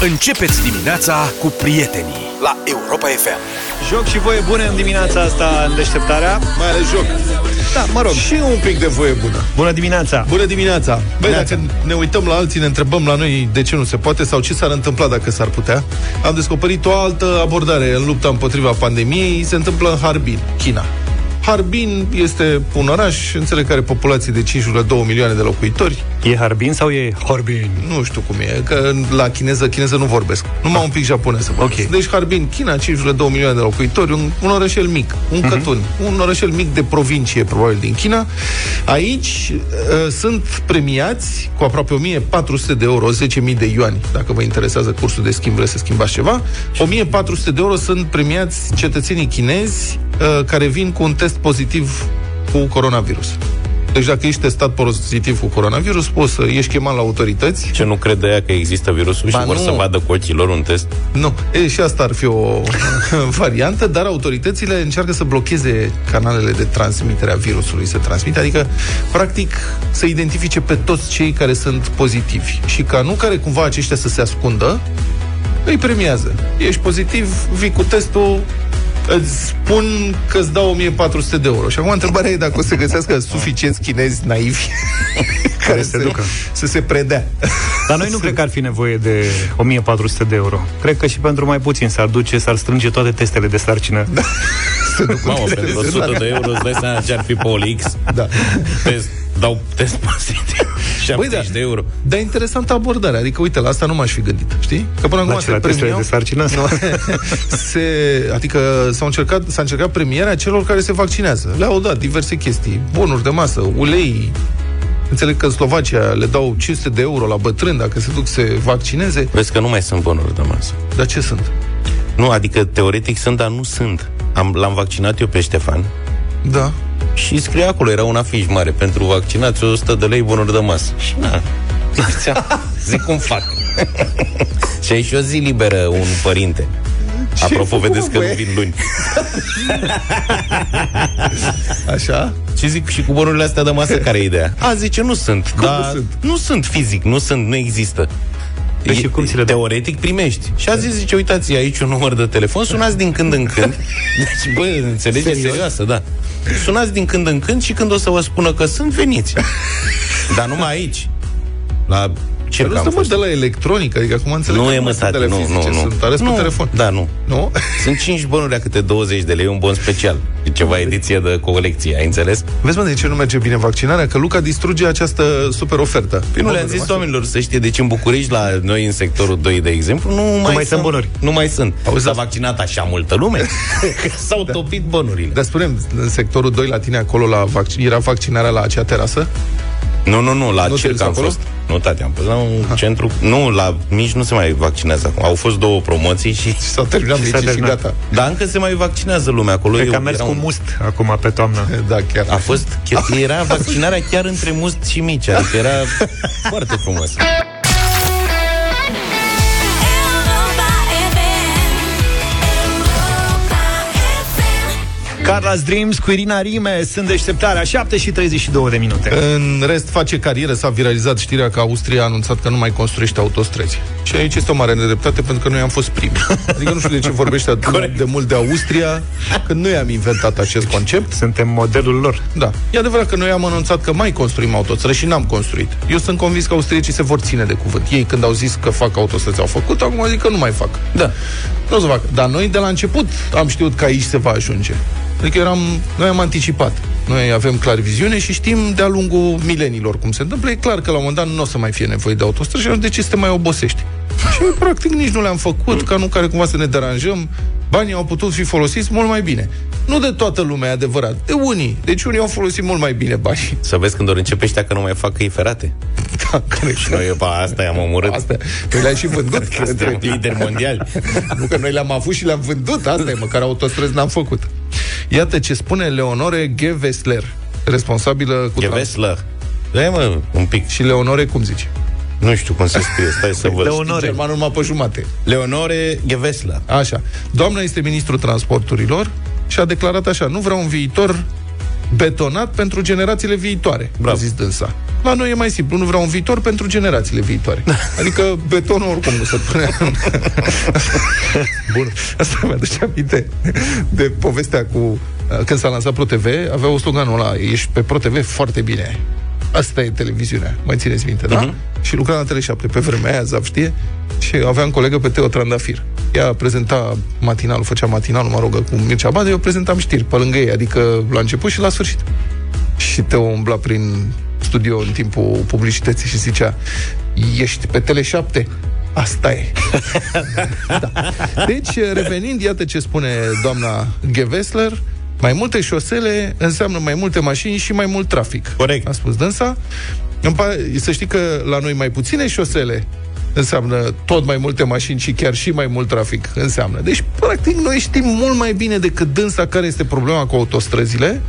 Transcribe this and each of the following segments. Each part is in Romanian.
Începeți dimineața cu prietenii la Europa FM. Joc și voie bune în dimineața asta în deșteptarea. Mai ales joc. Da, mă rog. Și un pic de voie bună. Bună dimineața! Bună dimineața! Băi, Neața. dacă ne uităm la alții, ne întrebăm la noi de ce nu se poate sau ce s-ar întâmpla dacă s-ar putea, am descoperit o altă abordare în lupta împotriva pandemiei, se întâmplă în Harbin, China. Harbin este un oraș, înțeleg că are populație de 5,2 milioane de locuitori. E Harbin sau e Harbin? Nu știu cum e, că la chineză, chineză nu vorbesc. Numai un pic japoneză vorbesc. Ok. Deci Harbin, China, 5,2 milioane de locuitori, un, un orășel mic, un Mhm. uh-huh. cătun, un orășel mic de provincie, probabil, din China. Aici uh, sunt premiați cu aproape 1400 de euro, 10.000 de yuani, dacă vă interesează cursul de schimb, vreți să schimbați ceva. 1400 de euro sunt premiați cetățenii chinezi uh, care vin cu un test pozitiv cu coronavirus. Deci dacă ești testat pozitiv cu coronavirus, poți să ești chemat la autorități Ce nu crede ea că există virusul Ba și vor nu. să vadă cu ochii lor un test? Nu, e, și asta ar fi o variantă, dar autoritățile încearcă să blocheze canalele de transmitere a virusului, să transmite, adică, practic, să identifice pe toți cei care sunt pozitivi și ca nu care cumva aceștia să se ascundă, îi premiază. Ești pozitiv, vii cu testul, îți spun că îți dau 1400 de euro. Și acum întrebarea e dacă o să găsească suficienți chinezi naivi care se să, ducă. să se predea. Dar noi nu cred că ar fi nevoie de 1400 de euro. Cred că și pentru mai puțin s-ar duce, s-ar strânge toate testele de sarcină. Da. Mamă, pentru 100 de euro îți dai seama ce ar fi pe OLX. Da. Test, dau test pozitiv. 70 Băi, da. de euro. Dar interesantă abordare. Adică, uite, la asta nu m-aș fi gândit. Știi? Că până acum La ce, se la testele premiau... de sarcină? Nu, se, adică s-au încercat, s-a încercat premierea celor care se vaccinează. Le-au dat diverse chestii, bonuri de masă, ulei. Înțeleg că în Slovacia le dau 500 de euro la bătrâni dacă se duc să se vaccineze. Vezi că nu mai sunt bonuri de masă. Dar ce sunt? Nu, adică teoretic sunt, dar nu sunt. Am, l-am vaccinat eu pe Ștefan Da. Și scrie acolo, era un afiș mare pentru vaccinați 100 de lei bonuri de masă. Și na, zic cum fac. și ai și o zi liberă un părinte. Apropo, ai făcut, vedeți că băi? nu vin luni. Așa? Și zic, și cu bonurile astea de masă, care e ideea? A, zice, nu sunt. Cum dar nu sunt? Nu sunt fizic, nu sunt, nu există. Păi și E- cum ți le dau? Teoretic primești. Și a zis, zice, uitați, e aici un număr de telefon, sunați din când în când. Deci, bă, înțelegeți, Serios? serioasă, da. Sunați din când în când și când o să vă spună că sunt, veniți. Dar numai aici. La Că circ nu am stă mă fost. de la electronică, adică acum înțeleg Nu că e mă, mai sunt tati, ele nu, fizice, nu, nu. Sunt ales nu, pe telefon. Da, nu. Nu? Sunt 5 bonuri a câte 20 de lei, un bon special. E ceva ediție de colecție, ai înțeles? Vezi, mă, de ce nu merge bine vaccinarea? Că Luca distruge această super ofertă. Păi nu le-am zis oamenilor să știe, deci în București, la noi în sectorul 2, de exemplu, nu, mai, mai sunt bonuri. Nu mai sunt. Auzi, S-a asta- vaccinat așa multă lume că s-au da. topit bonurile. Dar spunem, în sectorul 2 la tine acolo la vac- era vaccinarea la acea terasă? Nu, nu, nu, la Nu te circ duci am acolo? fost. Nu, tati, am fost la un centru. Nu, la mici nu se mai vaccinează acum. Au fost două promoții și... Și s-au terminat Și și, s-a și terminat. gata. Dar încă se mai vaccinează lumea acolo. Cred Eu- că am mers era cu un- must acum pe toamnă. Da, chiar. A fost, chiar, era vaccinarea chiar între must și mici, adică era foarte frumos. Carla's Dreams cu Irina Rime sunt deșteptarea 7 și 32 de minute. În rest, face carieră, s-a viralizat știrea că Austria a anunțat că nu mai construiește autostrăzi. Și aici este o mare nedreptate pentru că noi am fost primi. Adică nu știu de ce vorbește atât de mult de Austria, că noi am inventat acest concept. Suntem modelul lor. Da. E adevărat că noi am anunțat că mai construim autostrăzi și n-am construit. Eu sunt convins că austriecii se vor ține de cuvânt. Ei, când au zis că fac autostrăzi, au făcut, acum zic că nu mai fac. Da. Nu o să facă. Dar noi de la început am știut că aici se va ajunge. Adică eram, noi am anticipat. Noi avem clar viziune și știm de-a lungul milenilor cum se întâmplă. E clar că la un moment dat nu o să mai fie nevoie de autostrăzi și atunci de ce să te mai obosești? Și practic nici nu le-am făcut, ca nu care cumva să ne deranjăm. Banii au putut fi folosiți mult mai bine. Nu de toată lumea, e adevărat. De unii. Deci unii au folosit mult mai bine banii. Să vezi când ori începe ăștia că nu mai fac căi ferate. Da, care Și noi, pa, asta i-am omorât. Asta. Noi le-am și vândut. Suntem între timp. lideri mondiali. Nu că noi le-am avut și le-am vândut, asta e, măcar autostrăzi n-am făcut. Iată ce spune Leonore Gevesler, responsabilă cu trans- Gevesler. Da, mă, un pic. Și Leonore, cum zici? Nu știu cum se scrie, stai să văd. Leonore. Germanul numai pe jumate. Leonore Gevesler. Așa. Doamna este ministrul transporturilor și a declarat așa, nu vreau un viitor betonat pentru generațiile viitoare, Bravo. a zis dânsa. La noi e mai simplu, nu vreau un viitor pentru generațiile viitoare. Adică betonul oricum nu se pune. Bun. Asta mi-aduce aminte de povestea cu uh, când s-a lansat ProTV, avea o sloganul ăla, ești pe ProTV foarte bine. Asta e televiziunea, mai țineți minte, da? Și lucra la Tele7 pe vremea aia, Zap știe, și aveam colegă pe Teo Trandafir. Ea prezenta matinalul, făcea matinalul, mă rog, cu Mircea Bade, eu prezentam știri pe lângă ei, adică la început și la sfârșit. Și Teo umbla prin studio în timpul publicității și zicea Ești pe Tele7? Asta e. da. Deci, revenind, iată ce spune doamna Gevesler, mai multe șosele înseamnă mai multe mașini și mai mult trafic. Corect. A spus dânsa. Îmi pare, să știi că la noi mai puține șosele înseamnă tot mai multe mașini și chiar și mai mult trafic înseamnă. Deci, practic, noi știm mult mai bine decât dânsa care este problema cu autostrăzile.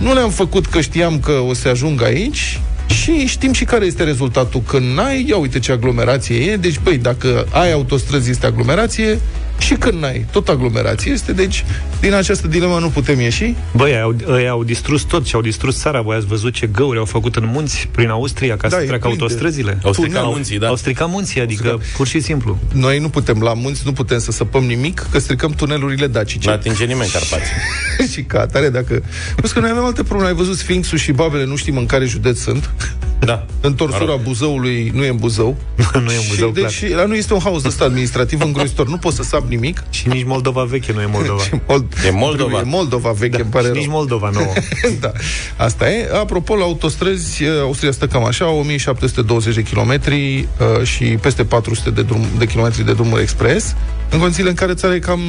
Nu le-am făcut că știam că o să ajung aici și știm și care este rezultatul. Când n-ai, ia uite ce aglomerație e. Deci, băi, dacă ai autostrăzi, este aglomerație și când n-ai, tot aglomerație este. Deci, din această dilemă nu putem ieși. Băi, au, ei au distrus tot și au distrus țara. Voi ați văzut ce găuri au făcut în munți, prin Austria, ca Da, să e treacă plin de- autostrăzile? Au stricat Tunel. munții, da. Au stricat munții, adică pur și simplu. Noi nu putem, la munți nu putem să săpăm nimic, că stricăm tunelurile dacice. Nu atinge nimeni Carpații. și ca atare, dacă... Plus că noi avem alte probleme. Ai văzut Sfinxul și Babele, nu știm în care județ sunt. Da. Întorsura Mă rog. Buzăului nu e în Buzău. nu e un Buzău, și, clar. deci, la noi este un haos ăsta administrativ îngrozitor. Nu poți să sap nimic. Și nici Moldova veche nu e Moldova. Mold- E Moldova. E Moldova veche, îmi pare și rău. nici Moldova nouă. da. Asta e. Apropo, la autostrăzi, eh, Austria stă cam așa, 1720 de kilometri uh, și peste 400 de, drum, de kilometri de drumuri expres, în condițiile în care țara e cam,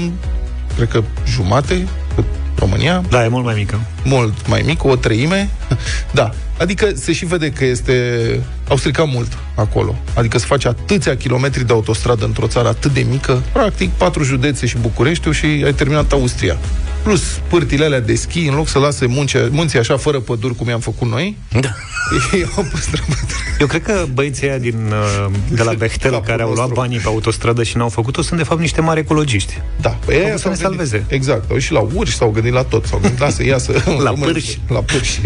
cred că, jumate, cât România, Da, e mult mai mică. mult mai mic, o treime. Da. Adică se și vede că este... Au stricat mult acolo. Adică să faci atâția kilometri de autostradă într-o țară atât de mică, practic patru județe și Bucureștiul și ai terminat Austria. Plus pârtile alea de schi, în loc să lase munce, munții așa fără păduri, cum i-am făcut noi, Da. ei au păstrat păduri. Eu cred că băieții ăia din, uh, de la Bechtel Capul care au luat nostru. banii pe autostradă și n-au făcut-o sunt de fapt niște mari ecologiști. Da, păi Au aia vrut să ne s-au gândit- salveze. Exact, au și la urși, s-au gândit la tot, s-au gândit, da, să iasă în La român- pârși. La pârși.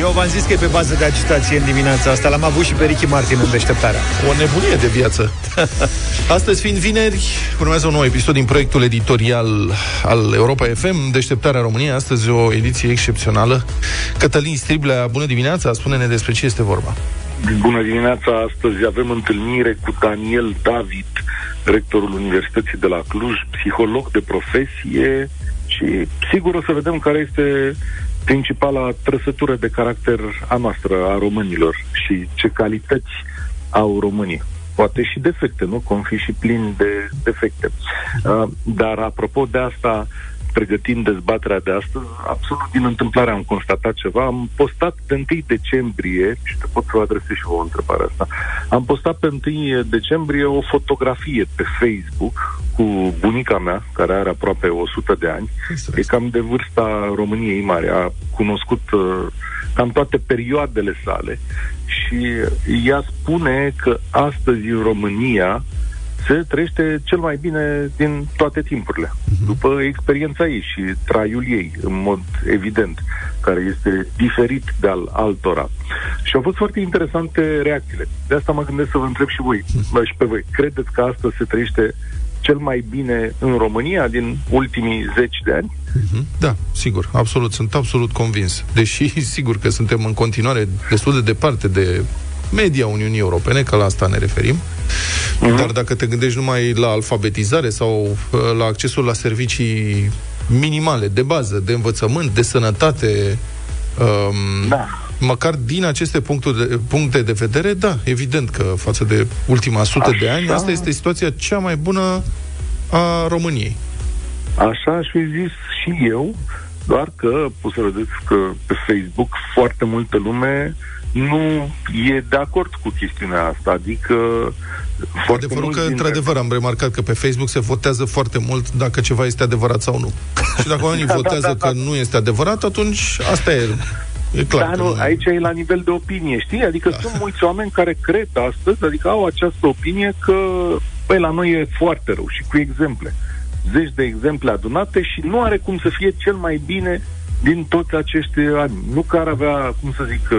Eu v-am zis că e pe bază de agitație în dimineața asta. L-am avut și pe Ricky Martin în deșteptarea. O nebunie de viață. Astăzi fiind vineri, urmează un nou episod din proiectul editorial al Europa FM, Deșteptarea României. Astăzi o ediție excepțională. Cătălin Striblea, bună dimineața, spune-ne despre ce este vorba. Bună dimineața! Astăzi avem întâlnire cu Daniel David, rectorul Universității de la Cluj, psiholog de profesie și sigur o să vedem care este principala trăsătură de caracter a noastră, a românilor și ce calități au românii. Poate și defecte, nu? Cum fi și plin de defecte. Uh, dar apropo de asta, pregătind dezbaterea de astăzi, absolut din întâmplare am constatat ceva. Am postat pe 1 decembrie, și te pot să vă adresez și o întrebare asta, am postat pe 1 decembrie o fotografie pe Facebook cu bunica mea, care are aproape 100 de ani. E cam de vârsta României mare. A cunoscut uh, cam toate perioadele sale și ea spune că astăzi în România se trăiește cel mai bine din toate timpurile, după experiența ei și traiul ei, în mod evident, care este diferit de al altora. Și au fost foarte interesante reacțiile. De asta mă gândesc să vă întreb și voi, bă, și pe voi. Credeți că astăzi se trăiește cel mai bine în România din ultimii zeci de ani? Da, sigur, absolut, sunt absolut convins. Deși, sigur că suntem în continuare destul de departe de media Uniunii Europene, că la asta ne referim. Uh-huh. Dar dacă te gândești numai la alfabetizare sau uh, la accesul la servicii minimale, de bază, de învățământ, de sănătate, um, Da. măcar din aceste puncte de, puncte de vedere, da, evident că față de ultima sută de ani, Așa. asta este situația cea mai bună a României. Așa aș fi zis și eu, doar că pot să vedeți că pe Facebook foarte multă lume nu e de acord cu chestiunea asta, adică foarte Adevărul mulți că, dintre- într-adevăr, am remarcat că pe Facebook se votează foarte mult dacă ceva este adevărat sau nu. Și dacă oamenii Da, da, votează da, da. că nu este adevărat, atunci asta e. E clar. Da, că nu, aici e la nivel de opinie, știi? Adică sunt mulți oameni care cred astăzi, adică au această opinie că, băi, la noi e foarte rău și cu exemple. zeci de exemple adunate și nu are cum să fie cel mai bine din toți acești ani. Nu că ar avea, cum să zic, uh,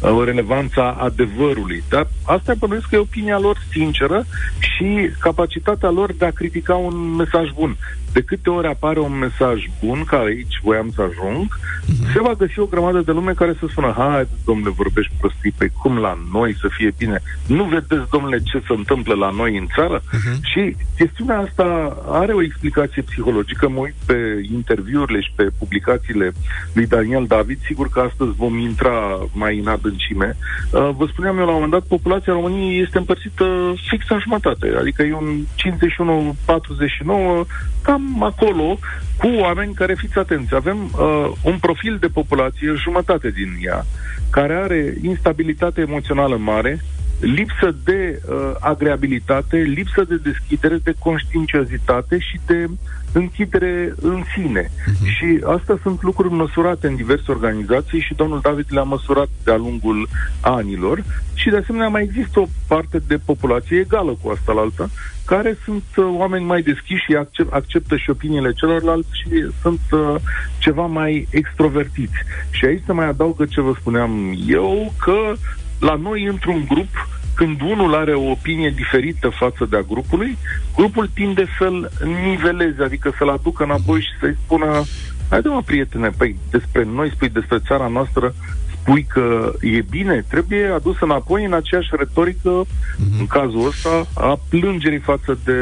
uh, relevanța adevărului, dar asta bănuiesc că e opinia lor sinceră și capacitatea lor de a critica un mesaj bun. De câte ori apare un mesaj bun, care aici voiam să ajung, uh-huh. se va găsi o grămadă de lume care să spună, hai, domnule, vorbești prostii, pe cum la noi să fie bine? Nu vedeți, domnule, ce se întâmplă la noi în țară? Uh-huh. Și chestiunea asta are o explicație psihologică. Mă uit pe interviurile și pe publicațiile lui Daniel David. Sigur că astăzi vom intra mai în adâncime. Uh, vă spuneam eu la un moment dat, populația României este împărțită fix în jumătate. Adică e un 51-49, cam acolo, cu oameni care, fiți atenți, avem uh, un profil de populație, jumătate din ea, care are instabilitate emoțională mare, lipsă de uh, agreabilitate, lipsă de deschidere, de conștiinciozitate și de închidere în sine. Uh-huh. Și astea sunt lucruri măsurate în diverse organizații și domnul David le-a măsurat de-a lungul anilor și de asemenea mai există o parte de populație egală cu asta la alta, care sunt uh, oameni mai deschiși și accept, acceptă și opiniile celorlalți și sunt uh, ceva mai extrovertiți. Și aici se mai adaugă ce vă spuneam eu, că la noi, într-un grup, când unul are o opinie diferită față de a grupului, grupul tinde să-l niveleze, adică să-l aducă înapoi și să-i spună Haide mă, prietene, păi despre noi spui despre țara noastră, spui că e bine, trebuie adus înapoi în aceeași retorică, mm-hmm. în cazul ăsta, a plângerii față de,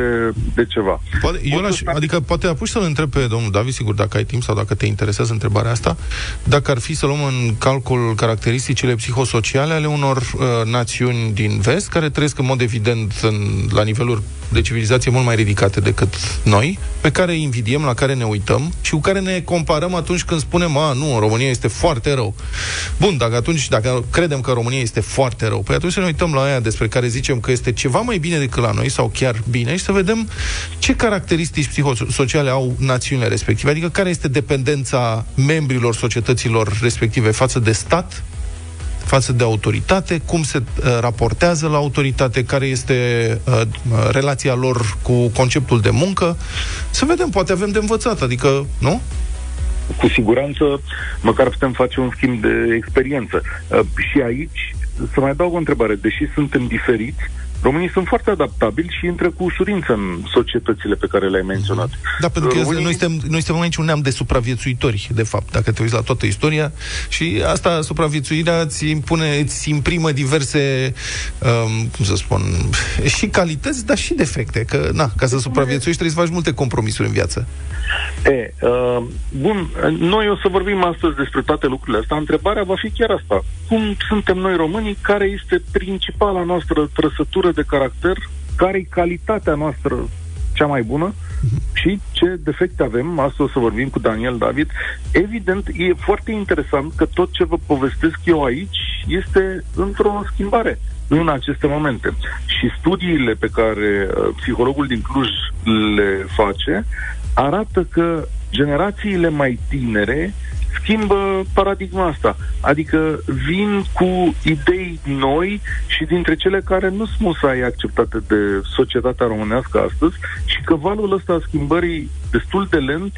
de ceva. Poate, eu l-aș, adică poate apuci să-l întreb pe domnul David, sigur, dacă ai timp sau dacă te interesează întrebarea asta, dacă ar fi să luăm în calcul caracteristicile psihosociale ale unor uh, națiuni din vest, care trăiesc în mod evident în, la niveluri de civilizație mult mai ridicate decât noi, pe care îi invidiem, la care ne uităm și cu care ne comparăm atunci când spunem, a, nu, în România este foarte rău. Bun, dacă atunci, dacă credem că România este foarte rău, păi atunci să ne uităm la aia despre care zicem că este ceva mai bine decât la noi sau chiar bine și să vedem ce caracteristici psihosociale au națiunile respective, adică care este dependența membrilor societăților respective față de stat, față de autoritate, cum se uh, raportează la autoritate, care este uh, relația lor cu conceptul de muncă. Să vedem, poate avem de învățat, adică, nu? Cu siguranță măcar putem face un schimb de experiență. Uh, și aici să mai adaug o întrebare. Deși suntem diferiți, Românii sunt foarte adaptabili și intră cu ușurință în societățile pe care le-ai menționat. Da, pentru că Românii- noi suntem, noi suntem aici un neam de supraviețuitori, de fapt, dacă te uiți la toată istoria. Și asta, supraviețuirea, îți impune, îți imprimă diverse, um, cum să spun, și calități, dar și defecte. Că, na, ca să supraviețuiești trebuie să faci multe compromisuri în viață. E, uh, bun, noi o să vorbim astăzi despre toate lucrurile astea. Întrebarea va fi chiar asta. Cum suntem noi românii? Care este principala noastră trăsătură de caracter? Care e calitatea noastră cea mai bună? Și ce defecte avem? Asta o să vorbim cu Daniel David. Evident, e foarte interesant că tot ce vă povestesc eu aici este într-o schimbare în aceste momente. Și studiile pe care uh, psihologul din Cluj le face arată că generațiile mai tinere schimbă paradigma asta. Adică vin cu idei noi și dintre cele care nu sunt musai acceptate de societatea românească astăzi și că valul ăsta a schimbării destul de lent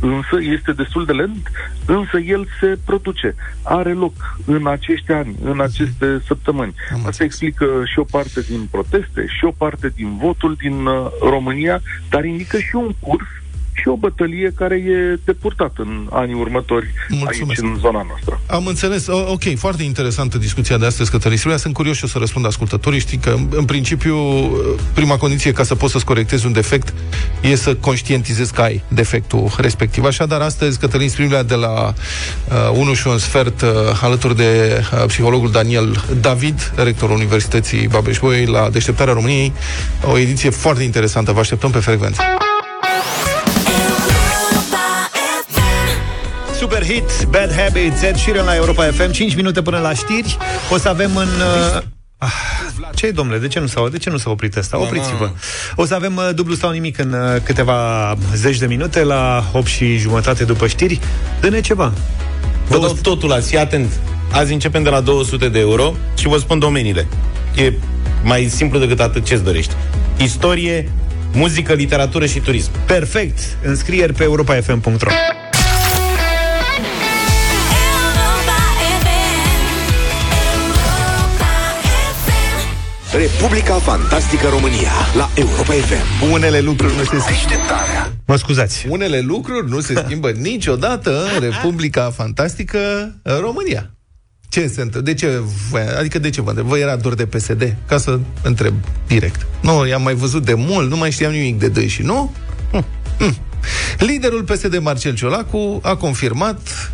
însă este destul de lent, însă el se produce, are loc în acești ani, în aceste săptămâni. Am Asta înțeles. explică și o parte din proteste, și o parte din votul din uh, România, dar indică și un curs și o bătălie care e de purtat în anii următori Mulțumesc. aici, în zona noastră. Am înțeles. O, ok, foarte interesantă discuția de astăzi, Cătălin Silvia. Sunt curios și o să răspund ascultătorii. Știi că, în principiu, prima condiție ca să poți să-ți corectezi un defect e să conștientizezi că ai defectul respectiv. Așadar, astăzi, Cătălin Silvia de la uh, 1 și un sfert, uh, alături de uh, psihologul Daniel David, rectorul Universității Babeș-Bolyai, la Deșteptarea României. O ediție foarte interesantă. Vă așteptăm pe frecvență. Hit, Bad Habits, Ed Sheeran la Europa FM 5 minute până la știri O să avem în... Uh, ah, ce domnule, de ce nu s-a, de ce nu s-a oprit asta? Opriți-vă. O să avem uh, dublu sau nimic în uh, câteva zeci de minute La 8 și jumătate după știri Dă-ne ceva Vă dau totul azi, fii atent. Azi începem de la 200 de euro și vă spun domeniile. E mai simplu decât atât ce-ți dorești. Istorie, Muzică, literatură și turism. Perfect. Înscrieri pe europafm.ro Republica Fantastică România la Europa FM. Unele lucruri nu se Deșteptarea. Mă scuzați. Unele lucruri nu se schimbă niciodată în Republica Fantastică România. Ce se întâmplă? De ce? vă- Adică de ce vă întreb? Vă era dor de PSD? Ca să întreb direct. Nu, i-am mai văzut de mult, nu mai știam nimic de dânsii, nu? Hm. Hm. Liderul PSD Marcel Ciolacu a confirmat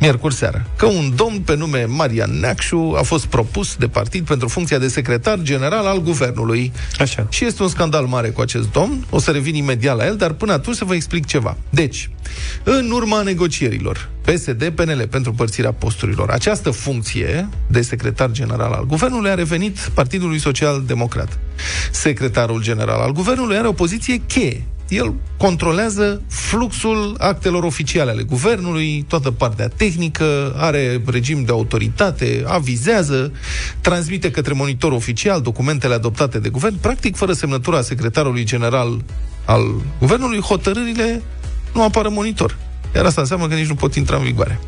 miercuri seară că un domn pe nume Marian Neacșu a fost propus de partid pentru funcția de secretar general al guvernului. Așa. Și este un scandal mare cu acest domn, o să revin imediat la el, dar până atunci să vă explic ceva. Deci, în urma negocierilor PSD-PNL pentru părțirea posturilor, această funcție de secretar general al guvernului a revenit Partidului Social Democrat. Secretarul general al guvernului are o poziție cheie el controlează fluxul actelor oficiale ale guvernului, toată partea tehnică, are regim de autoritate, avizează, transmite către monitor oficial documentele adoptate de guvern, practic fără semnătura secretarului general al guvernului, hotărârile nu apar în monitor. Iar asta înseamnă că nici nu pot intra în vigoare.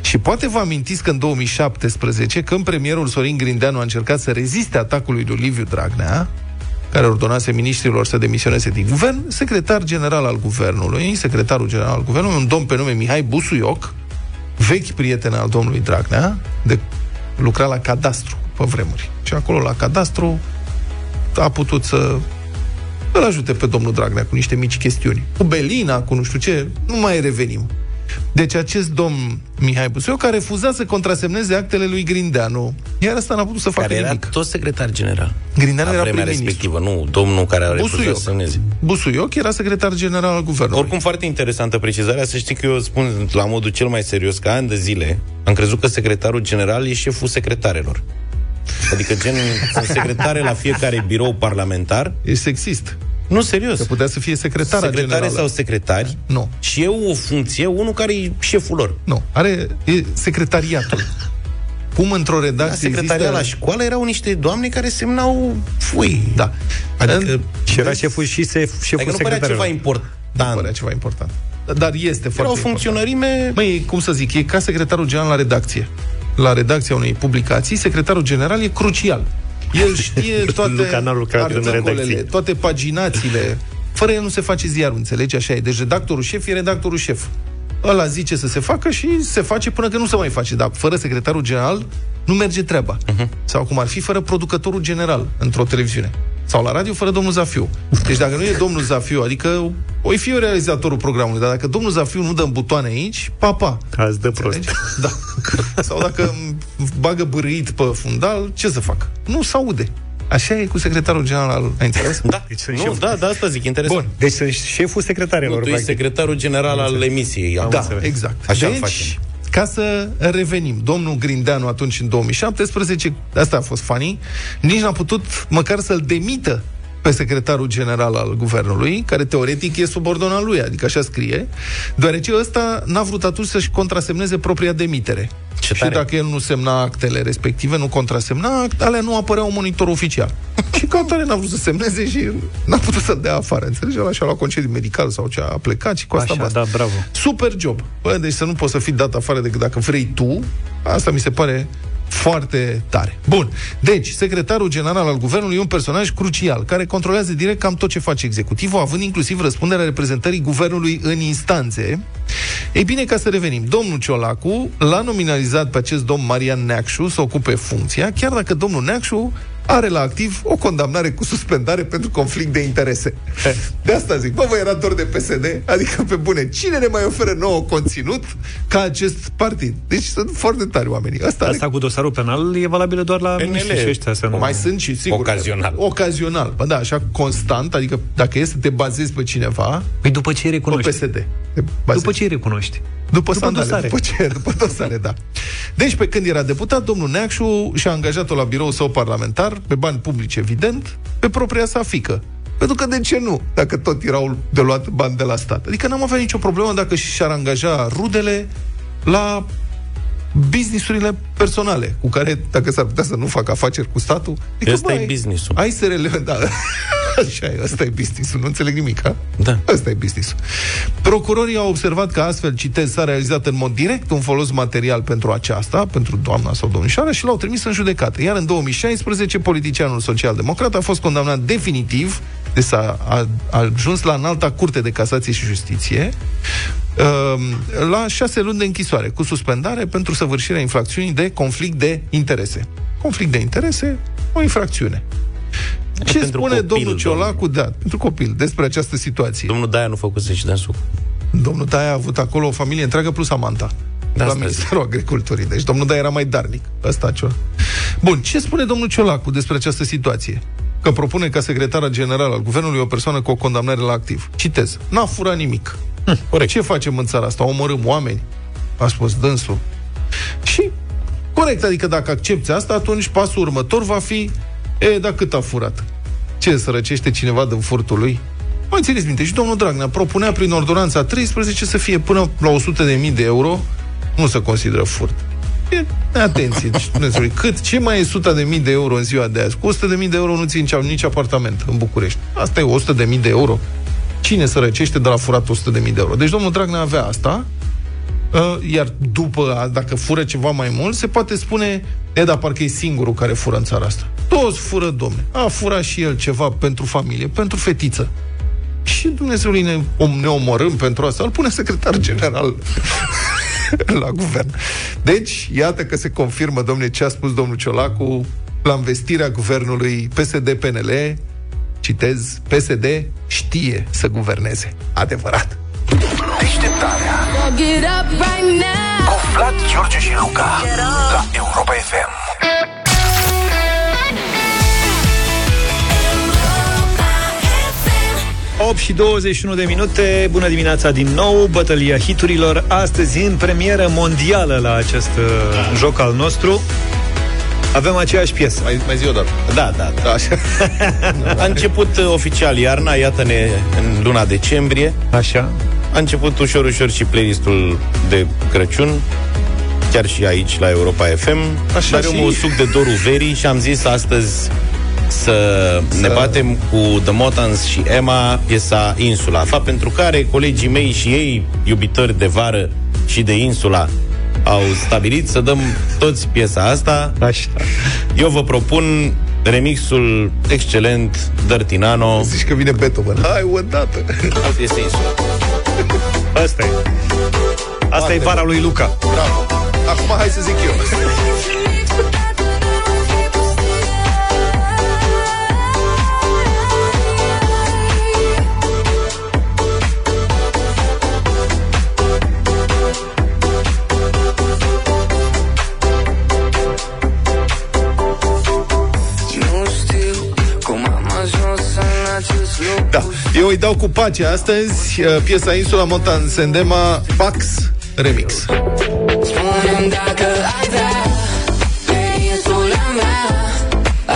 Și poate vă amintiți că în 2017, când premierul Sorin Grindeanu a încercat să reziste atacului lui Liviu Dragnea, care ordonase ministrilor să demisioneze din guvern, secretar general al guvernului, secretarul general al guvernului, un domn pe nume Mihai Busuioc, vechi prieten al domnului Dragnea, de lucra la cadastru pe vremuri. Și acolo la cadastru a putut să îl ajute pe domnul Dragnea cu niște mici chestiuni. Cu Belina, cu nu știu ce, nu mai revenim. Deci acest domn Mihai Busuioc a refuzat să contrasemneze actele lui Grindeanu. Iar asta n-a putut să facă Care era nimic. tot secretar general. Grindeanu la era vremea prim-ministru. respectivă, nu domnul care a refuzat Busuioc. să semneze. Busuioc era secretar general al guvernului. Oricum, foarte interesantă precizarea. Să știi că eu spun la modul cel mai serios că ani de zile am crezut că secretarul general e șeful secretarelor. Adică gen, sunt secretare la fiecare birou parlamentar. E sexist. Nu, serios. Că putea să fie secretara Secretare generală. sau secretari. Nu. Și eu o funcție, unul care e șeful lor. Nu. Are e secretariatul. Cum într-o La redacție secretariat la există... școală erau niște doamne care semnau foi. Da. Adică Și era șeful și se, șeful adică nu părea secretarului. ceva important. Nu părea ceva important. Dar este Era foarte o funcționărime... Măi, cum să zic, e ca secretarul general la redacție. La redacția unei publicații, secretarul general e crucial. El știe toate canalul care în articolele, redacții. toate paginațiile. Fără el nu se face ziarul, înțelegi? Așa e. Deci redactorul șef e redactorul șef. Ăla zice să se facă și se face până când nu se mai face. Dar fără secretarul general nu merge treaba. Uh-huh. Sau cum ar fi fără producătorul general într-o televiziune. Sau la radio fără domnul Zafiu. Deci dacă nu e domnul Zafiu, adică o fi eu realizatorul programului, dar dacă domnul Zafiu nu dă în butoane aici, papa. Azi dă prost. Înțelegi? Da. Sau dacă îmi bagă bârâit pe fundal, ce să fac? Nu se aude. Așa e cu secretarul general al... Ai înțeles? Da, Deci sunt nu, șef. da, da, asta zic, interesant. Bun. Deci sunt șeful secretarelor. Nu, tu ești practic. secretarul general al emisiei. Da, înțeles. exact. Așa deci, facem. Ca să revenim, domnul Grindeanu atunci în 2017, asta a fost funny, nici n-a putut măcar să-l demită pe secretarul general al guvernului, care teoretic e subordonat lui, adică așa scrie, deoarece ăsta n-a vrut atunci să-și contrasemneze propria demitere. Ce și tare. dacă el nu semna actele respective, nu contrasemna, alea nu apăreau în monitor oficial. și ca atare n-a vrut să semneze și n-a putut să dea afară. Înțelegi? Ăla și-a luat concediu medical sau ce a plecat și cu asta Așa, basta. da, bravo. Super job. Bă, deci să nu poți să fii dat afară decât dacă vrei tu, asta mi se pare foarte tare. Bun. Deci, secretarul general al guvernului e un personaj crucial, care controlează direct cam tot ce face executivul, având inclusiv răspunderea reprezentării guvernului în instanțe. Ei bine, ca să revenim, domnul Ciolacu l-a nominalizat pe acest domn Marian Neacșu să ocupe funcția, chiar dacă domnul Neacșu are la activ o condamnare cu suspendare pentru conflict de interese. De asta zic, bă, vă era dor de PSD? Adică, pe bune, cine ne mai oferă nouă conținut ca acest partid? Deci sunt foarte tari oamenii. Asta, Asta cu dosarul penal e valabilă doar la PNL. miniștri și ăștia să nu... mai sunt și sigur. Ocazional. Ocazional. Bă, da, așa constant, adică dacă e să te bazezi pe cineva, Păi după ce îi pe recunoști? PSD. Te bazezi. După ce îi recunoști? După, După sandale, dosare. După ce? După dosare, da. Deci, pe când era deputat, domnul Neacșu și-a angajat-o la birou său parlamentar, pe bani publici, evident, pe propria sa fică. Pentru că de ce nu, dacă tot erau de luat bani de la stat? Adică n-am avea nicio problemă dacă și-ar angaja rudele la businessurile personale, cu care, dacă s-ar putea să nu facă afaceri cu statul... adică, Ăsta bă, e ai- business-ul. Ai să rele... Da. Așa e, ăsta e business-ul, nu înțeleg nimic, ha? Da. Ăsta e business Procurorii au observat că astfel, citez, s-a realizat în mod direct un folos material pentru aceasta, pentru doamna sau domnișoara, și l-au trimis în judecată. Iar în 2016, politicianul social-democrat a fost condamnat definitiv, deci s-a a, a ajuns la înalta curte de casație și justiție, um, la șase luni de închisoare, cu suspendare pentru săvârșirea infracțiunii de conflict de interese. Conflict de interese, o infracțiune. Ce pentru spune copil, domnul Ciolacu, da, pentru copil, despre această situație? Domnul Daia nu făcuse și dansul. Domnul Daia a avut acolo o familie întreagă plus amanta. Da, la asta Ministerul Agriculturii. Deci domnul Daia era mai darnic. Ăsta Ciola. Bun, ce spune domnul Ciolacu despre această situație? Că propune ca secretar general al guvernului o persoană cu o condamnare la activ. Citez. N-a furat nimic. Hm, corect. Ce facem în țara asta? Omorâm oameni? A spus dânsul. Și corect, adică dacă accepti asta, atunci pasul următor va fi E, dar cât a furat? Ce, să răcește cineva din furtul lui? Mai țineți minte, și domnul Dragnea propunea prin ordonanța 13 să fie până la 100.000 de euro, nu se consideră furt. E, atenție, deci, Dumnezeului, cât, ce mai e 100 de mii de euro în ziua de azi? Cu 100 de mii de euro nu ții nici, nici apartament în București. Asta e 100 de mii de euro. Cine să răcește de la furat 100 de mii de euro? Deci domnul Dragnea avea asta, Uh, iar după, a- dacă fură ceva mai mult, se poate spune, e, dar parcă e singurul care fură în țara asta. Toți fură, domne. A furat și el ceva pentru familie, pentru fetiță. Și Dumnezeului ne, om, ne omorâm pentru asta. Îl pune secretar general la guvern. Deci, iată că se confirmă, domne, ce a spus domnul Ciolacu la învestirea guvernului PSD-PNL, citez, PSD știe să guverneze. Adevărat. Deșteptarea Get up right now. cu Vlad, George și Luca la Europa FM. 8 și 21 de minute, bună dimineața din nou, bătălia hiturilor, astăzi în premieră mondială la acest uh, joc al nostru. Avem aceeași piesă. Mai, mai zi o dată. Da, da, da. Da, așa. A început uh, oficial iarna, iată-ne în luna decembrie. Așa. A început ușor, ușor și playlistul de Crăciun, chiar și aici, la Europa FM. Așa Dar și- un suc de dorul verii și am zis astăzi să, ne batem cu The Motans și Emma piesa Insula. Fapt pentru care colegii mei și ei, iubitori de vară și de Insula, au stabilit să dăm toți piesa asta. Așa. Eu vă propun remixul excelent Dirty Nano. Zici că vine Beethoven. Hai, o dată. Este Insula. Asta e. Asta e vara lui Luca. Bravo. Acum hai să zic eu. Îi dau cu pace astăzi uh, piesa Insula Montan Sendema Pax Remix. Spune-mi dacă ai vrea Pe insula mea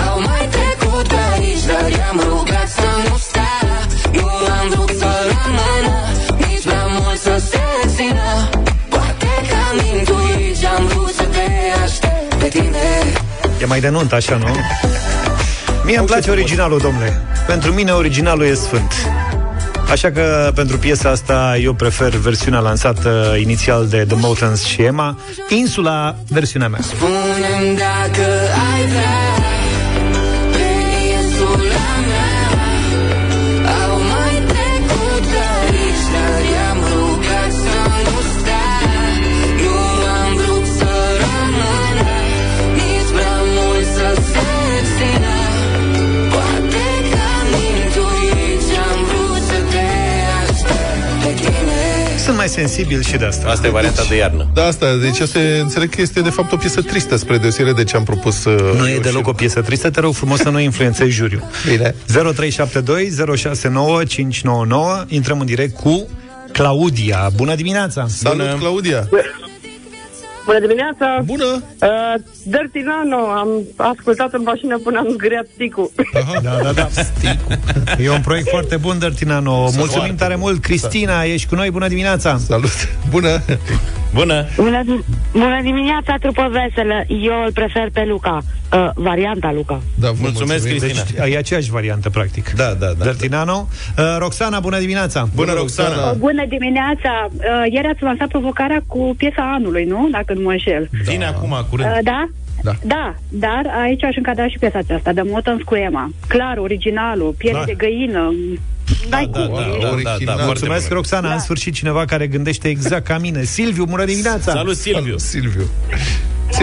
Au mai trecut pe aici Dar i-am rugat să nu stea Nu am vrut să rămână Nici prea mult să se țină Poate că am intuit Ce-am vrut să te aștept pe tine E mai de nuntă, așa, nu? Mie îmi place originalul, domnule. Pentru mine originalul e sfânt. Așa că pentru piesa asta eu prefer versiunea lansată inițial de The Motans și Emma, Insula, versiunea mea. Spune-mi dacă ai vrea mai sensibil și de asta. Asta e varianta de iarnă. Da, asta, deci asta e, înțeleg că este de fapt o piesă tristă spre deosebire de ce am propus uh, Nu e eu deloc și- o piesă tristă, te rog frumos să nu influențezi juriul. Bine. 0372 069 599 Intrăm în direct cu Claudia. Bună dimineața! Salut, Claudia! Bună dimineața! Bună! Uh, Dirty Nano, am ascultat în mașină până am zgriat sticul. Da, da, da. E un proiect foarte bun, Dărtinano. Mulțumim foarte tare mult. Cristina, ești cu noi. Bună dimineața! Salut! Bună! Bună! Bună, bună dimineața, trupă veselă. Eu îl prefer pe Luca. Uh, varianta Luca. Da, vă Mulțumesc, mulțumim. Cristina. Deci e aceeași variantă, practic. Da, da, da. Dărtinano. Uh, Roxana, bună dimineața! Bună, Roxana! Bună dimineața! Uh, ieri ați lansat provocarea cu piesa anului, nu? Dacă nu mă înșel. Vine acum, curând. Uh, da? Da. Da, dar aici aș încadra și piesa aceasta, de Moton cu Ema. Clar, originalul, piele Da. de găină. N-ai Da, cum. da, e- da, da, da, Original. foarte Mulțumesc, bună. Roxana. Da. În sfârșit, cineva care gândește exact ca mine. Silviu, bună dimineața! Salut, Silviu! Silviu.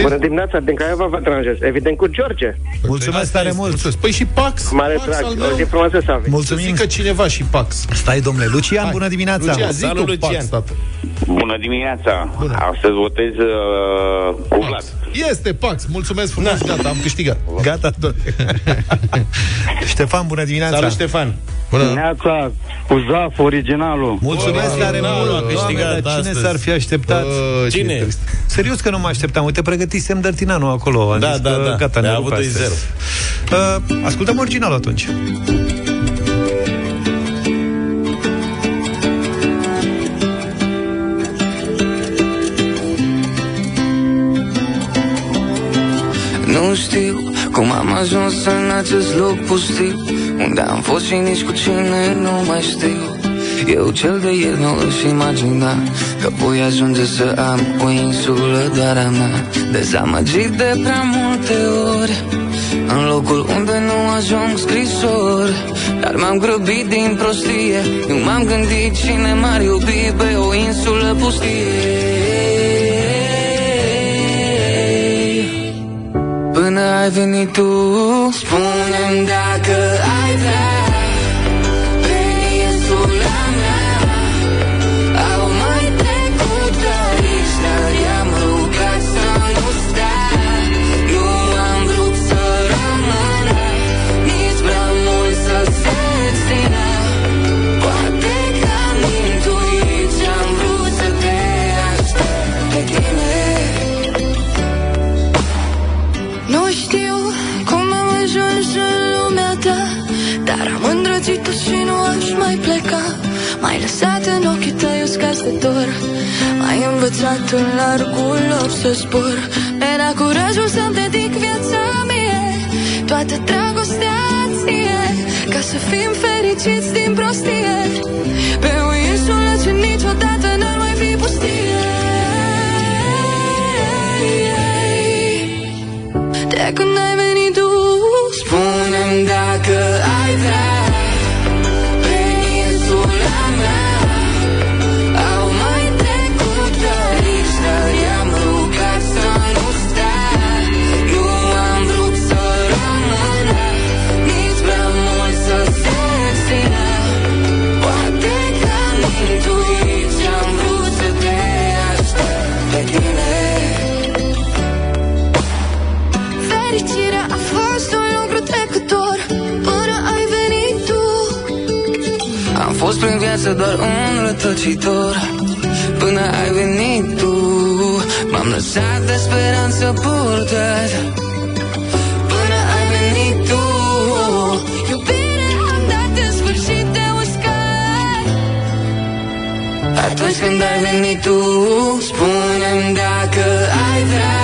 Bună dimineața, din Craiova vă deranjez. Evident cu George. Mulțumesc Asta tare este, mult! mulțumesc. Păi și Pax. Mare Pax drag. al O meu. zi frumoasă să aveți. Să Mulțumim! zică cineva și Pax. Stai, domnule. Lucian, Hai. bună dimineața! Lucian, zi Salut, tu Lucian. Pax, tată. Bună dimineața! Bună. Astăzi votez uh, cu Vlad. Pax. Este Pax. Mulțumesc frumos. Gata, am câștigat. Gata tot. Ștefan, bună dimineața! Salut, Ștefan! Bună. Dimineața, cu Zaf, originalul. Mulțumesc Bă, tare da, mult! a câștigat Doamne, dar cine astăzi. s-ar fi așteptat? Bă, ce Cine? trist. Serios că nu mă așteptam. Uite, pregătisem Dărtinanu acolo. Am Da, zis da, că, da. Gata, ne Ne-a rupe avut astăzi. 2-0. Uh, ascultăm originalul atunci. Nu știu cum am ajuns în acest loc pustiu Unde am fost și nici cu cine nu mai știu. Eu cel de ieri nu își imagina Că voi ajunge să am o insulă doar a mea. Dezamăgit de prea multe ori În locul unde nu ajung scrisori. Dar m-am grăbit din prostie Nu m-am gândit cine m-ar iubi pe o insulă pustie ai venit tu? Spune-mi dacă învățat în largul loc să zbor Era curajul să-mi dedic viața mie. Toată dragostea ție Ca să fim fericiți din prostie. Pe o insulă ce niciodată n-ar mai fi pustie. De când ai Am fost prin viață doar un rătăcitor. Până ai venit tu M-am lăsat de speranță purtat. Până ai venit tu Iubire am dat în sfârșit de uscat. Atunci când ai venit tu Spune-mi dacă ai vrea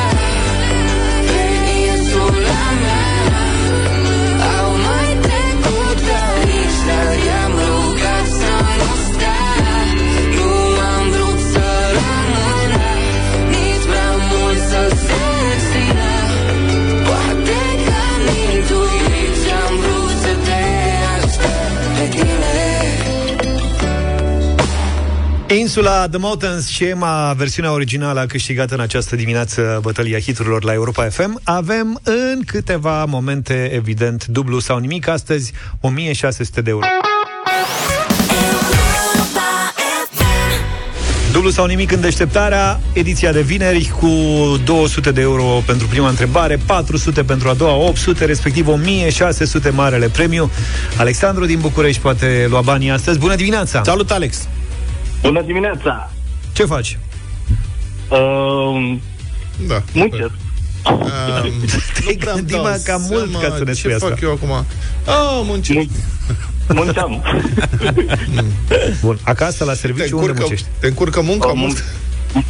Insula The Mountains și Emma, versiunea originală, a câștigat în această dimineață bătălia hiturilor la Europa FM. Avem în câteva momente, evident, dublu sau nimic. Astăzi, 1600 de euro. Dublu sau nimic în deșteptarea, ediția de vineri cu 200 de euro pentru prima întrebare, 400 pentru a doua, 800, respectiv 1600 marele premiu. Alexandru din București poate lua banii astăzi. Bună dimineața! Salut, Alex! Bună dimineața! Ce faci? Uh, Da. muncesc. Um, Te-ai nu prea-mi gândit, dau mă, cam seama mult ca să ne Ce spui asta. fac eu acum? Ah, muncesc. Munceam. Bun, acasă la Te serviciu unde încurcă, muncești? te încurcă munca Am mult?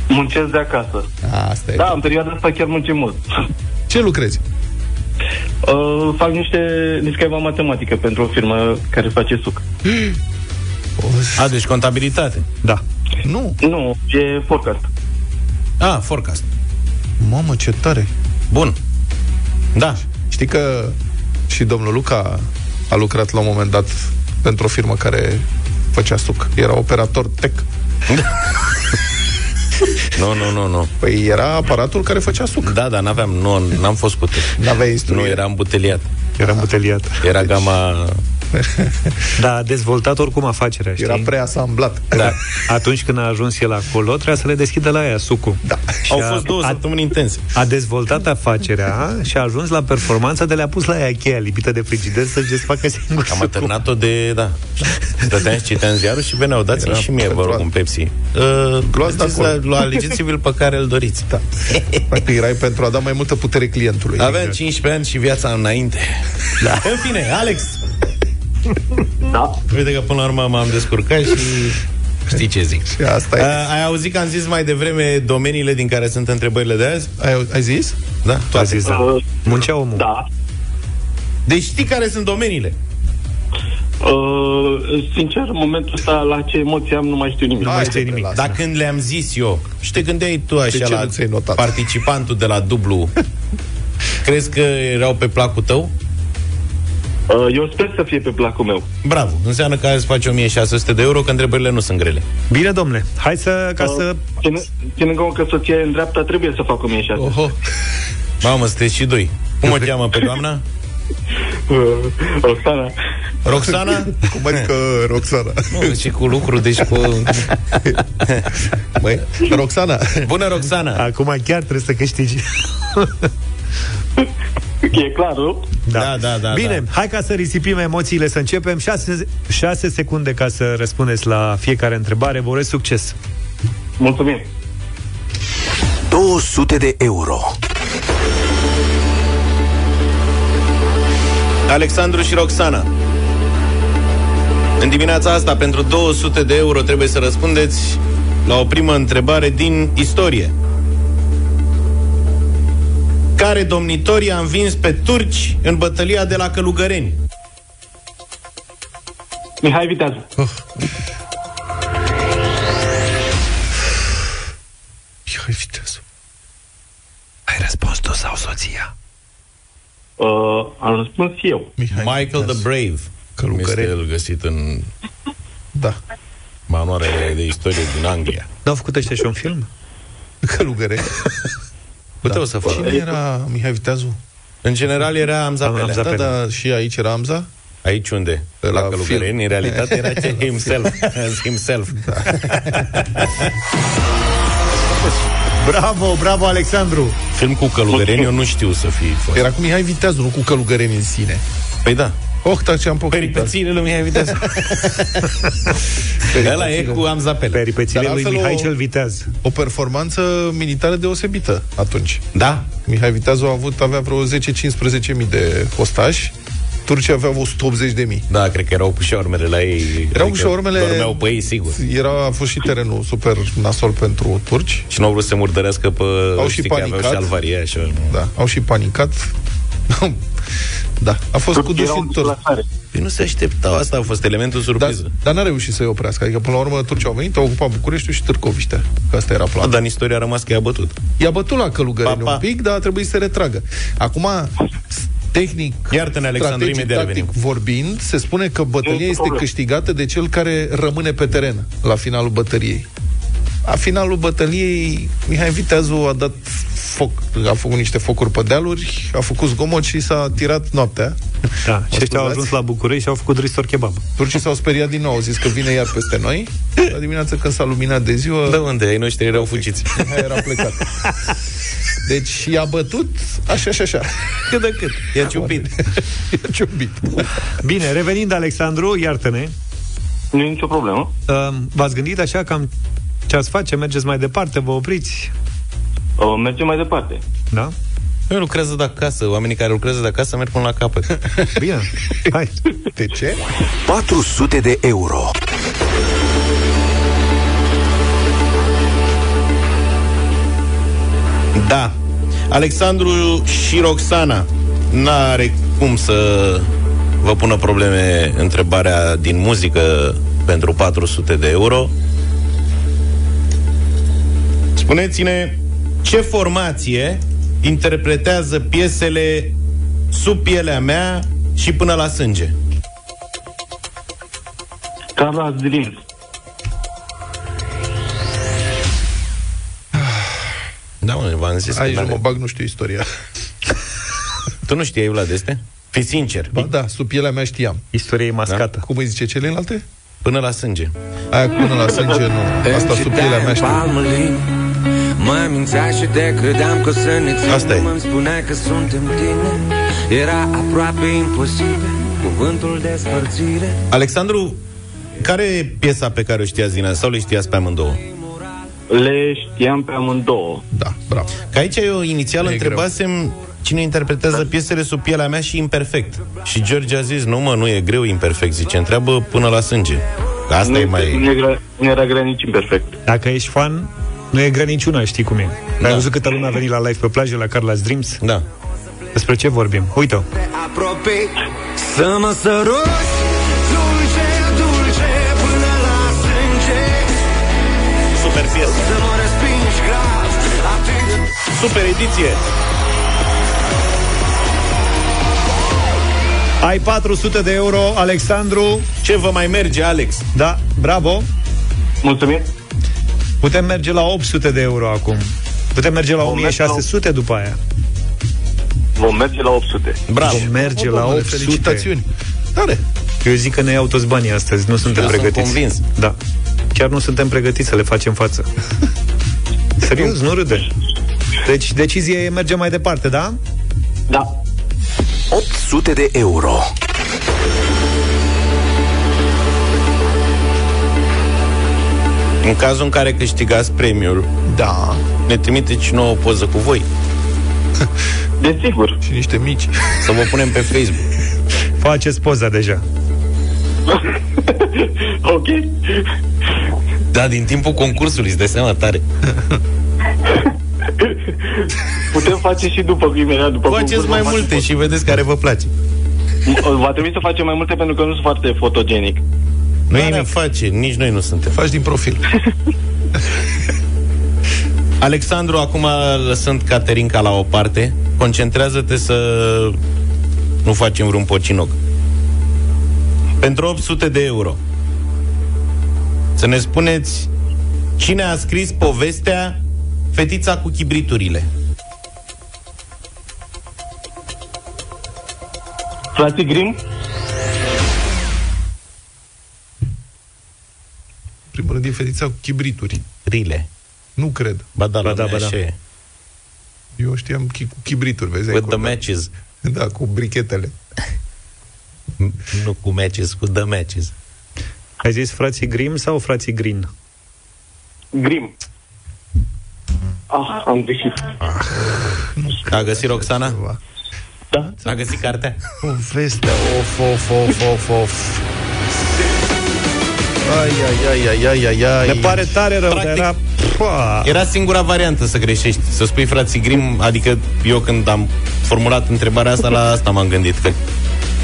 Muncesc de acasă. A, asta e. Da, în perioada asta chiar muncim mult. Ce lucrezi? Uh, fac niște niscaiva matematică pentru o firmă care face suc. A, deci contabilitate. Da. Nu. Nu, e forecast. Ah, forecast. Mamă, ce tare. Bun. Da. Știi că și domnul Luca a lucrat la un moment dat pentru o firmă care făcea suc. Era operator tech. Nu, nu, nu, nu. Păi era aparatul care făcea suc. Da, da, n-aveam, nu, n-am fost cu N-aveai instruire. Nu, eram buteliat. Era buteliat. Era gama... Da, a dezvoltat oricum afacerea, știi? Era preasamblat. Da. Atunci când a ajuns el acolo, trebuia să le deschidă la ea sucul. Da. Au a- fost două a- săptămâni intense. A dezvoltat afacerea și a ajuns la performanța de le-a pus la ea cheia lipită de frigider să-și desfacă singur Am sucul. atârnat-o de, da. Stăteam și citeam ziarul și veneau, dați-mi Era și mie, vă pentru rog, a- un Pepsi. Uh, Luați de mergeți acolo. la, la alegeți-vi pe care îl doriți. Da. Practic erai pentru a da mai multă putere clientului. Aveam 15 ani și viața înainte. Da. În fine, Alex, Da. uite că până la urmă m-am descurcat și știi ce zic. Și asta e. Uh, ai auzit că am zis mai devreme domeniile din care sunt întrebările de azi? Ai, ai zis? Da, A toate. zis, da. Uh, Muncea omul. da. Deci știi care sunt domeniile? Uh, sincer, în momentul ăsta, la ce emoții am, nu mai știu nimic. Hai, mai știi te nimic. las. Dar când le-am zis eu, și te gândeai tu așa ce la nu ți-ai notat? participantul de la dublu, crezi că erau pe placul tău? Uh, eu sper să fie pe placul meu. Bravo, înseamnă că azi faci 1600 de euro, că întrebările nu sunt grele. Bine, domnule. Hai să, ca să... Uh, ține- Ținând cont că soția e în dreapta, trebuie să fac 1600. Oho. Mamă, sunteți și doi. Cum o cheamă pe doamna? Uh, Roxana. Roxana? Cum adică Roxana? Nu, și cu lucru, deci cu... Băi, Roxana. Bună, Roxana! Acum chiar trebuie să câștigi. E clar, nu? Da, da, da. Bine, da. hai ca să risipim emoțiile, să începem. 6 secunde ca să răspundeți la fiecare întrebare. Vă urez succes. Mulțumim. 200 de euro. Alexandru și Roxana. În dimineața asta, pentru 200 de euro, trebuie să răspundeți la o primă întrebare din istorie. Care domnitori a învins pe turci în bătălia de la Călugăreni? Mihai Vitează. Ia viteză. Ai răspuns tu sau soția? Uh, am răspuns eu. Mihai Michael the Brave. Călugăreni. Este el găsit în Da. manuarele de istorie din Anglia. N-au făcut ăștia și un film? Călugăreț. Puteau să facă. Cine era Mihai Viteazu? În general era Amza Amza Pelea. Da, Pelea. da, și aici era Amza? Aici unde? La La, film. Călugăreni, în realitate era ce himself. himself. Bravo, bravo, Alexandru! Film cu Călugăreni, eu nu știu să fi fost. Era cu Mihai Viteazu, nu cu Călugăreni în sine. Păi da. Oh, dar ce am pocit. Peripețiile lui Mihai Viteaz. Ăla e cu Amza Pelea. Peripețiile Dar lui altfel Mihai o- cel Viteaz. O performanță militară deosebită atunci. Da? Mihai Viteazu a avut, avea vreo 10-15 mii de ostași, Turcia aveau 180 de mii. Da, cred că erau cu șaurmele la ei. Erau Adică șaurmele... Dormeau pe ei, sigur. Era, a fost și terenul super nasol pentru turci. Și nu au vrut să se murdărească pe... Au și știi că aveau panicat. și alvaria, așa. Da, au și panicat. da, a fost cu dus și Erau în întors. deplasare. Păi nu se așteptau, asta a fost elementul Dar, surpriză. dar n-a reușit să-i oprească. Adică, până la urmă, turcii au venit, au ocupat Bucureștiul și Târcoviștea. Că asta era Da, planul. dar în istorie a rămas că i-a bătut. I-a bătut la călugăreni Pa, pa. un pic, dar a trebuit să se retragă. Acum, tehnic, Iartă-ne, Alexandru, strategic, imediat tactic revenim. vorbind, se spune că bătălia Nu este problemă. câștigată de cel care rămâne pe teren la finalul bătăliei. La finalul bătăliei, Mihai Viteazu a dat foc, a făcut niște focuri pe dealuri, a făcut zgomot și s-a tirat noaptea. Da, și ăștia au scuzați? ajuns la București și au făcut ristor kebab. Turcii s-au speriat din nou, au zis că vine iar peste noi. La dimineață când s-a luminat de ziua, De unde? Ai noștri erau fugiți. Mihai era plecat. Deci i-a bătut așa și așa. cât de cât. I-a ciupit. I-a ciumbit. Bine, revenind, Alexandru, iartă-ne. Nu e nicio problemă. Uh, V-ați gândit așa cam ce ați face? Mergeți mai departe? Vă opriți? Uh, mergem mai departe. Da? Eu lucrează de acasă. Oamenii care lucrează de acasă merg până la capăt. Bine. Hai. De ce? 400 de euro. Da. Alexandru și Roxana n-are cum să vă pună probleme întrebarea din muzică pentru 400 de euro. Spuneți-ne ce formație interpretează piesele Sub pielea mea și până la sânge. Carla Dreams. Da, mă, v-am zis Aici că nu n-are- mă bag, nu știu istoria. Tu nu știai, Vlad, este? Fii sincer. Ba da, sub pielea mea știam. Istorie mascată. Cum îi zice celelalte? Până la sânge. Aia cu până la sânge, nu. Asta sub pielea mea știu. Mă mințea și de credeam că o să ne ținem Asta e. Îmi spunea că suntem tine Era aproape imposibil Cuvântul despărțire Alexandru, care e piesa pe care o știați din asta? Sau le știați pe amândouă? Le știam pe amândouă. Da, bravo. Că aici eu inițial E întrebasem cine interpretează piesele sub pielea mea și imperfect. Și George a zis, nu mă, nu e greu imperfect. Zice, întreabă până la sânge. Că asta nu, e mai... nu, era, nu era grea nici imperfect. Dacă ești fan, nu e grea niciuna, știi cum e. Da. Ai văzut câtă lume a venit la live pe plajă la Carla's Dreams? Da. Despre ce vorbim? Uite-o. Aproape Să mă săruți Dulce, dulce Până la sânge Super piesă. Să mă respingi grav Atât de Super ediție. Ai 400 de euro, Alexandru. Ce vă mai merge, Alex? Da, bravo. Mulțumim. Putem merge la 800 de euro acum. Putem merge la Vom merge la 1600 după aia. Vom merge la 800. Bravo. Vom merge O, la domnule, 800. Felicitațiuni. Tare. Eu zic că ne iau toți banii astăzi, nu suntem eu sunt pregătiți. convins. Da. Chiar nu suntem pregătiți să le facem față. Serios, nu râde. Deci decizia e merge mai departe, da? Da. 800 de euro. În cazul în care câștigați premiul, Da. ne trimiteți și nouă o poză cu voi. Desigur. Și niște mici. Să vă punem pe Facebook. Faceți poza deja. ok. Da, din timpul concursului, îți dai seama tare. Putem face și după, imediat după Faceți concurs, mai vom face multe și vedeți care vă place. foto. Va trebui să facem mai multe pentru că nu sunt foarte fotogenic. Nu ne face, nici noi nu suntem. Faci din profil. Alexandru, acum lăsând Caterinca la o parte, concentrează-te să nu facem vreun pocinoc. Pentru 800 de euro, să ne spuneți cine a scris povestea Fetița cu chibriturile. Frații Grim? Primul rând e fetița cu chibrituri. Rile. Nu cred. Ba da, Ba ba da, da, ba da. așa e. Eu știam chi- cu chibrituri, vezi? With the acolo. matches. Da, cu brichetele. Nu cu matches, cu the matches. Ai zis frații Grim sau frații Green? Grim. Ah, am greșit. A găsit Roxana? Ceva. Da? A găsit cartea? Povestea, of, of, of, of, of. Ai, ai, ai, ai, ai, ai, ai. Ne pare tare rău, Practic- dar era... Pua. Era singura variantă să greșești, să spui frații Grim, adică eu când am formulat întrebarea asta, la asta m-am gândit, că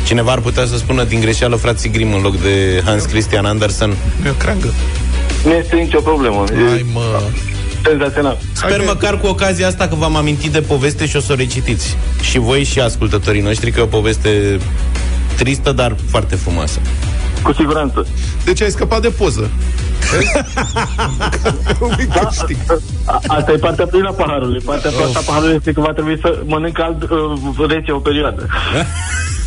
cineva ar putea să spună din greșeală frații Grim în loc de Hans Christian Andersen. Nu e o creangă. Nu este nicio problemă. Ai, E mă. senzațional. Sper că- măcar cu ocazia asta că v-am amintit de poveste și o să o recitiți. Și voi și ascultătorii noștri, că e o poveste tristă, dar foarte frumoasă. Cu siguranță. Deci ai scăpat de poză. Un mic Da, câștig. a- asta e partea plină a paharului. Partea proastă a paharului este că va trebui să mănânc cald uh, rece o perioadă.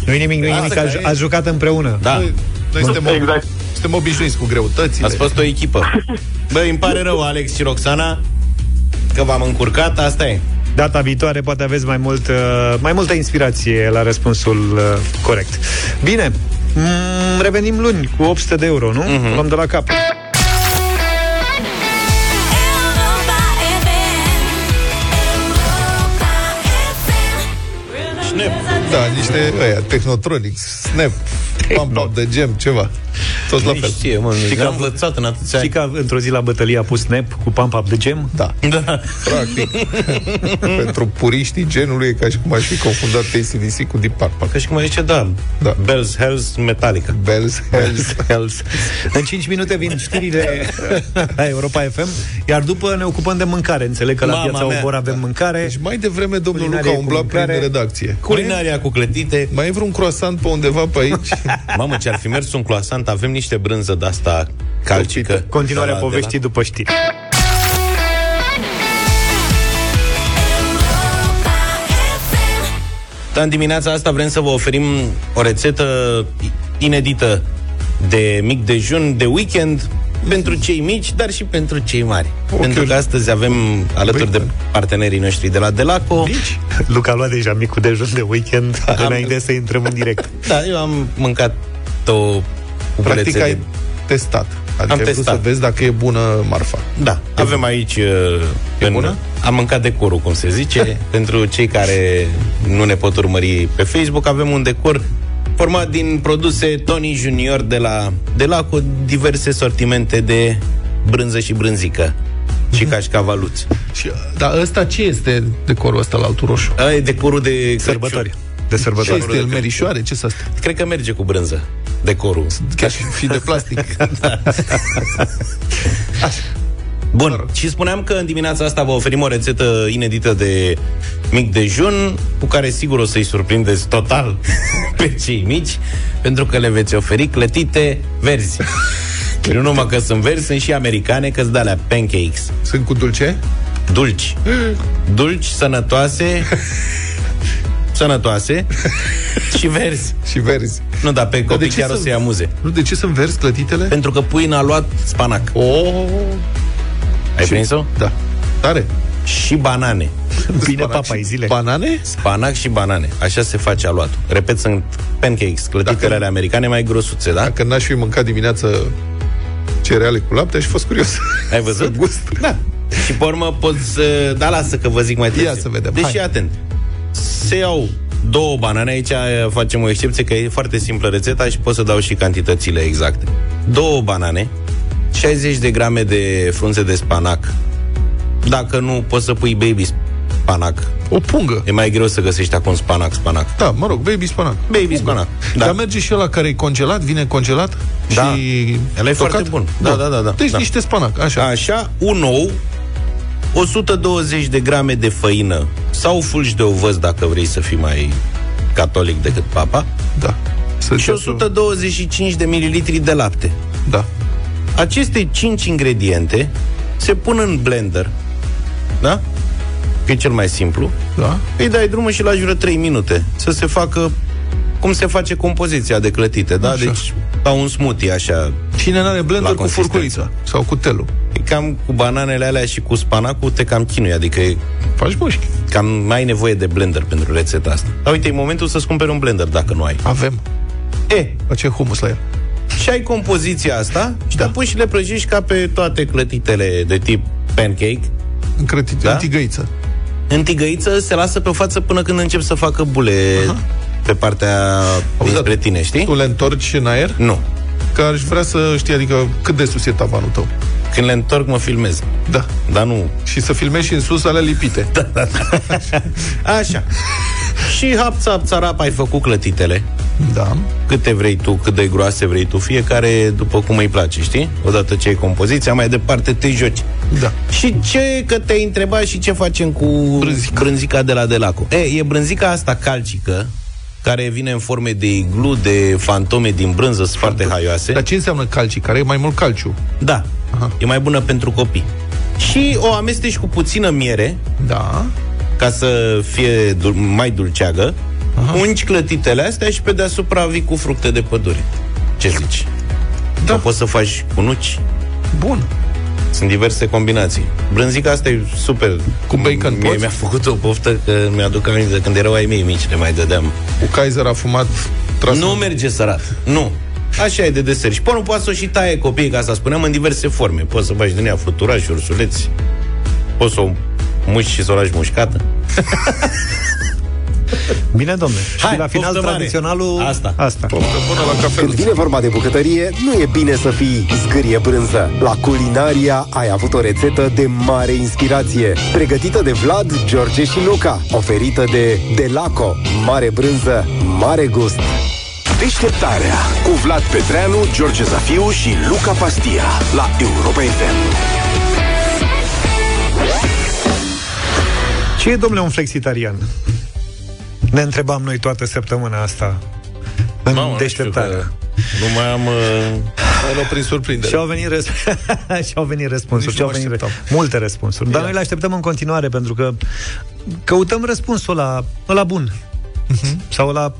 Nu-i nimic, nu-i nimic, a, Asta a jucat împreună. Da, Noi, noi suntem, Exact. suntem obișnuiți cu greutățile. ați fost o echipă. Băi, îmi pare rău, Alex și Roxana, că v-am încurcat, asta e. Data viitoare poate aveți mai, mult, uh, mai multă inspirație la răspunsul uh, corect. Bine, mm, revenim luni cu 800 de euro, nu? Uh-huh. Luăm de la cap. Snap. Da, niște ăia, Technotronics, Snap, Pump Up de Gem, ceva. Tot la Nu fel. știe, mă, Și și că că a am învățat în atâția Și ani. că într-o zi la bătălie a pus snap cu Pump Up the Gem? Da. Da. Practic. Pentru puriștii genului e ca și cum aș fi confundat ACDC cu Deep Purple. Că și cum zice, da, Da. Bells, Hells, Metallica. Bells, Hells. Hells. În 5 minute vin știrile la Europa FM, iar după ne ocupăm de mâncare. Înțeleg că la Mama piața mea. Obor avem mâncare. Deci mai devreme domnul Culinarie Luca cu umbla prin mâncare. redacție. Culinaria cu clătite. Mai e vreun croissant pe undeva pe aici? Mamă, ce ar fi mers un croissant, avem niște brânză de asta calcică. Continuarea De la- de poveștii după știri. Da, în dimineața asta vrem să vă oferim o rețetă inedită de mic dejun, de weekend, pentru cei mici, dar și pentru cei mari. Ok. Pentru că astăzi avem alături de partenerii noștri de la Delaco. Mici? Luca a luat deja micul dejun de weekend înainte să intrăm în direct. Da, eu am mâncat o Practic bulețe ai de... testat. Adică Am ai vrut testat. să vezi dacă e bună marfa. Da, avem aici uh, E în, bună? am mâncat decorul, cum se zice. Pentru cei care nu ne pot urmări pe Facebook, avem un decor format din produse Tony Junior de la, de la cu diverse sortimente de brânză și brânzică și cașcavaluți. Și, dar ăsta ce este decorul ăsta la altul roșu? Ăla e decorul de Sărbători. De Ce sărbători. este el? Merișoare? Ce s asta? Cred că merge cu brânză, decorul. Chiar și fi de plastic. Bun, mă rog. și spuneam că în dimineața asta vă oferim o rețetă inedită de mic dejun, cu care sigur o să-i surprindeți total pe cei mici, pentru că le veți oferi clătite verzi. nu numai că sunt verzi, sunt și americane, că de alea pancakes. Sunt cu dulce? Dulci. Dulci, sănătoase, sănătoase și verzi. Și verzi. Nu, dar pe Dar copii de ce chiar o să- să-i amuze. Nu, de ce sunt verzi clătitele? Pentru că puii n-a luat spanac. Oh, Ai prins-o? da. Tare. Și banane. Bine, Spanac papa, și zile. Banane? Spanac și banane. Așa se face aluatul. Repet, sunt pancakes, clătitele Dacă- ale americane mai grosuțe, da? Dacă n-aș fi mâncat dimineață cereale cu lapte, aș fi fost curios. Ai văzut? Să gust. Da. Și pe urmă poți să... Da, lasă că vă zic mai târziu. Ia să vedem, Deși, hai. atent, se iau două banane, aici facem o excepție că e foarte simplă rețeta și pot să dau și cantitățile exacte. Două banane, 60 de grame de frunze de spanac. Dacă nu, poți să pui baby spanac. O pungă. E mai greu să găsești acum spanac, spanac. Da, mă rog, baby spanac. Baby spanac. Da. Dar merge și ăla care e congelat, vine congelat Da. și Ăla e tocat? foarte bun. Da, da, da, da. Deci Da. niște spanac, așa. Așa, un ou, 120 de grame de făină sau fulgi de ovăz dacă vrei să fii mai catolic decât papa Da. Să și 125 de mililitri de lapte. Da. Aceste 5 ingrediente se pun în blender, da? Că e cel mai simplu. Da. Îi dai drumul și la jură 3 minute să se facă cum se face compoziția de clătite, da? Așa. Deci ca un smoothie așa. Cine n-are blender La cu consistență. furculița sau cu telul? E cam cu bananele alea și cu spanacul te cam chinui, adică e Faci mușchi. cam mai ai nevoie de blender pentru rețeta asta. Dar uite, e momentul să-ți cumperi un blender dacă nu ai. Avem. E, Face humus la el. și ai compoziția asta și Da. te pui și le prăjești ca pe toate clătitele de tip pancake. În, crăti- Da? în tigăiță. În tigăiță se lasă pe față până când încep să facă bule pe partea Auzi, dinspre dar tine, știi? Tu le întorci în aer? Nu. Că aș vrea să știi, adică cât de sus e tavanul tău. Când le întorc, mă filmez. Da. Dar nu. Și să filmezi și în sus alea lipite. Da. Așa. și hap țap țarap ai făcut clătitele. da. câte vrei tu, cât de groase vrei tu, fiecare după cum îi place, știi? Odată ce ai compoziția, mai departe te joci. Da. Și ce, că te-ai întrebat și ce facem cu Brânzica. brânzica de la Delaco? E, e brânzica asta calcică, care vine în forme de iglu, de fantome din brânză, sunt foarte haioase. Dar ce înseamnă calci? Care e mai mult calciu? Da, Aha. e mai bună pentru copii. Și o amesteci cu puțină miere, Da. ca să fie dul- mai dulceagă, Aha. ungi clătitele astea și pe deasupra vii cu fructe de pădure. Ce zici? Da. Sau poți să faci cu nuci. Bun. Sunt diverse combinații. Brânzica asta e super. Cu bacon Mie poți? mi-a făcut o poftă că mi-aduc aminte de când erau ai mei mici, le mai dădeam. Cu Kaiser a fumat tras Nu merge sărat. Nu. Așa e de desert. Și până nu poate să o și taie copiii, ca asta spuneam, în diverse forme. Poți să faci din ea fluturași, ursuleți. Poți să o muși și să o lași mușcată. Bine, domne. Hai, și la final poftă mare. tradiționalul... Asta. Asta. Poftă bună la cafea. Când vine vorba de bucătărie, nu e bine să fii zgârie brânză. La Culinaria ai avut o rețetă de mare inspirație, pregătită de Vlad, George și Luca, oferită de Delaco. Mare brânză, mare gust. Deșteptarea cu Vlad Petreanu, George Zafiu și Luca Pastia la Europa FM. Ce e, domnule, un flexitarian? Ne întrebam noi toată săptămâna asta în Mamă, nu știu deșteptarea. că Nu mai am... Uh, Ai luat prin surprindere. Și au venit, răsp- și au venit răspunsuri. Nici Și au nu mă venit așteptam. multe răspunsuri. Dar Bine. noi le așteptăm în continuare pentru că căutăm răspunsul la, la bun. Sau la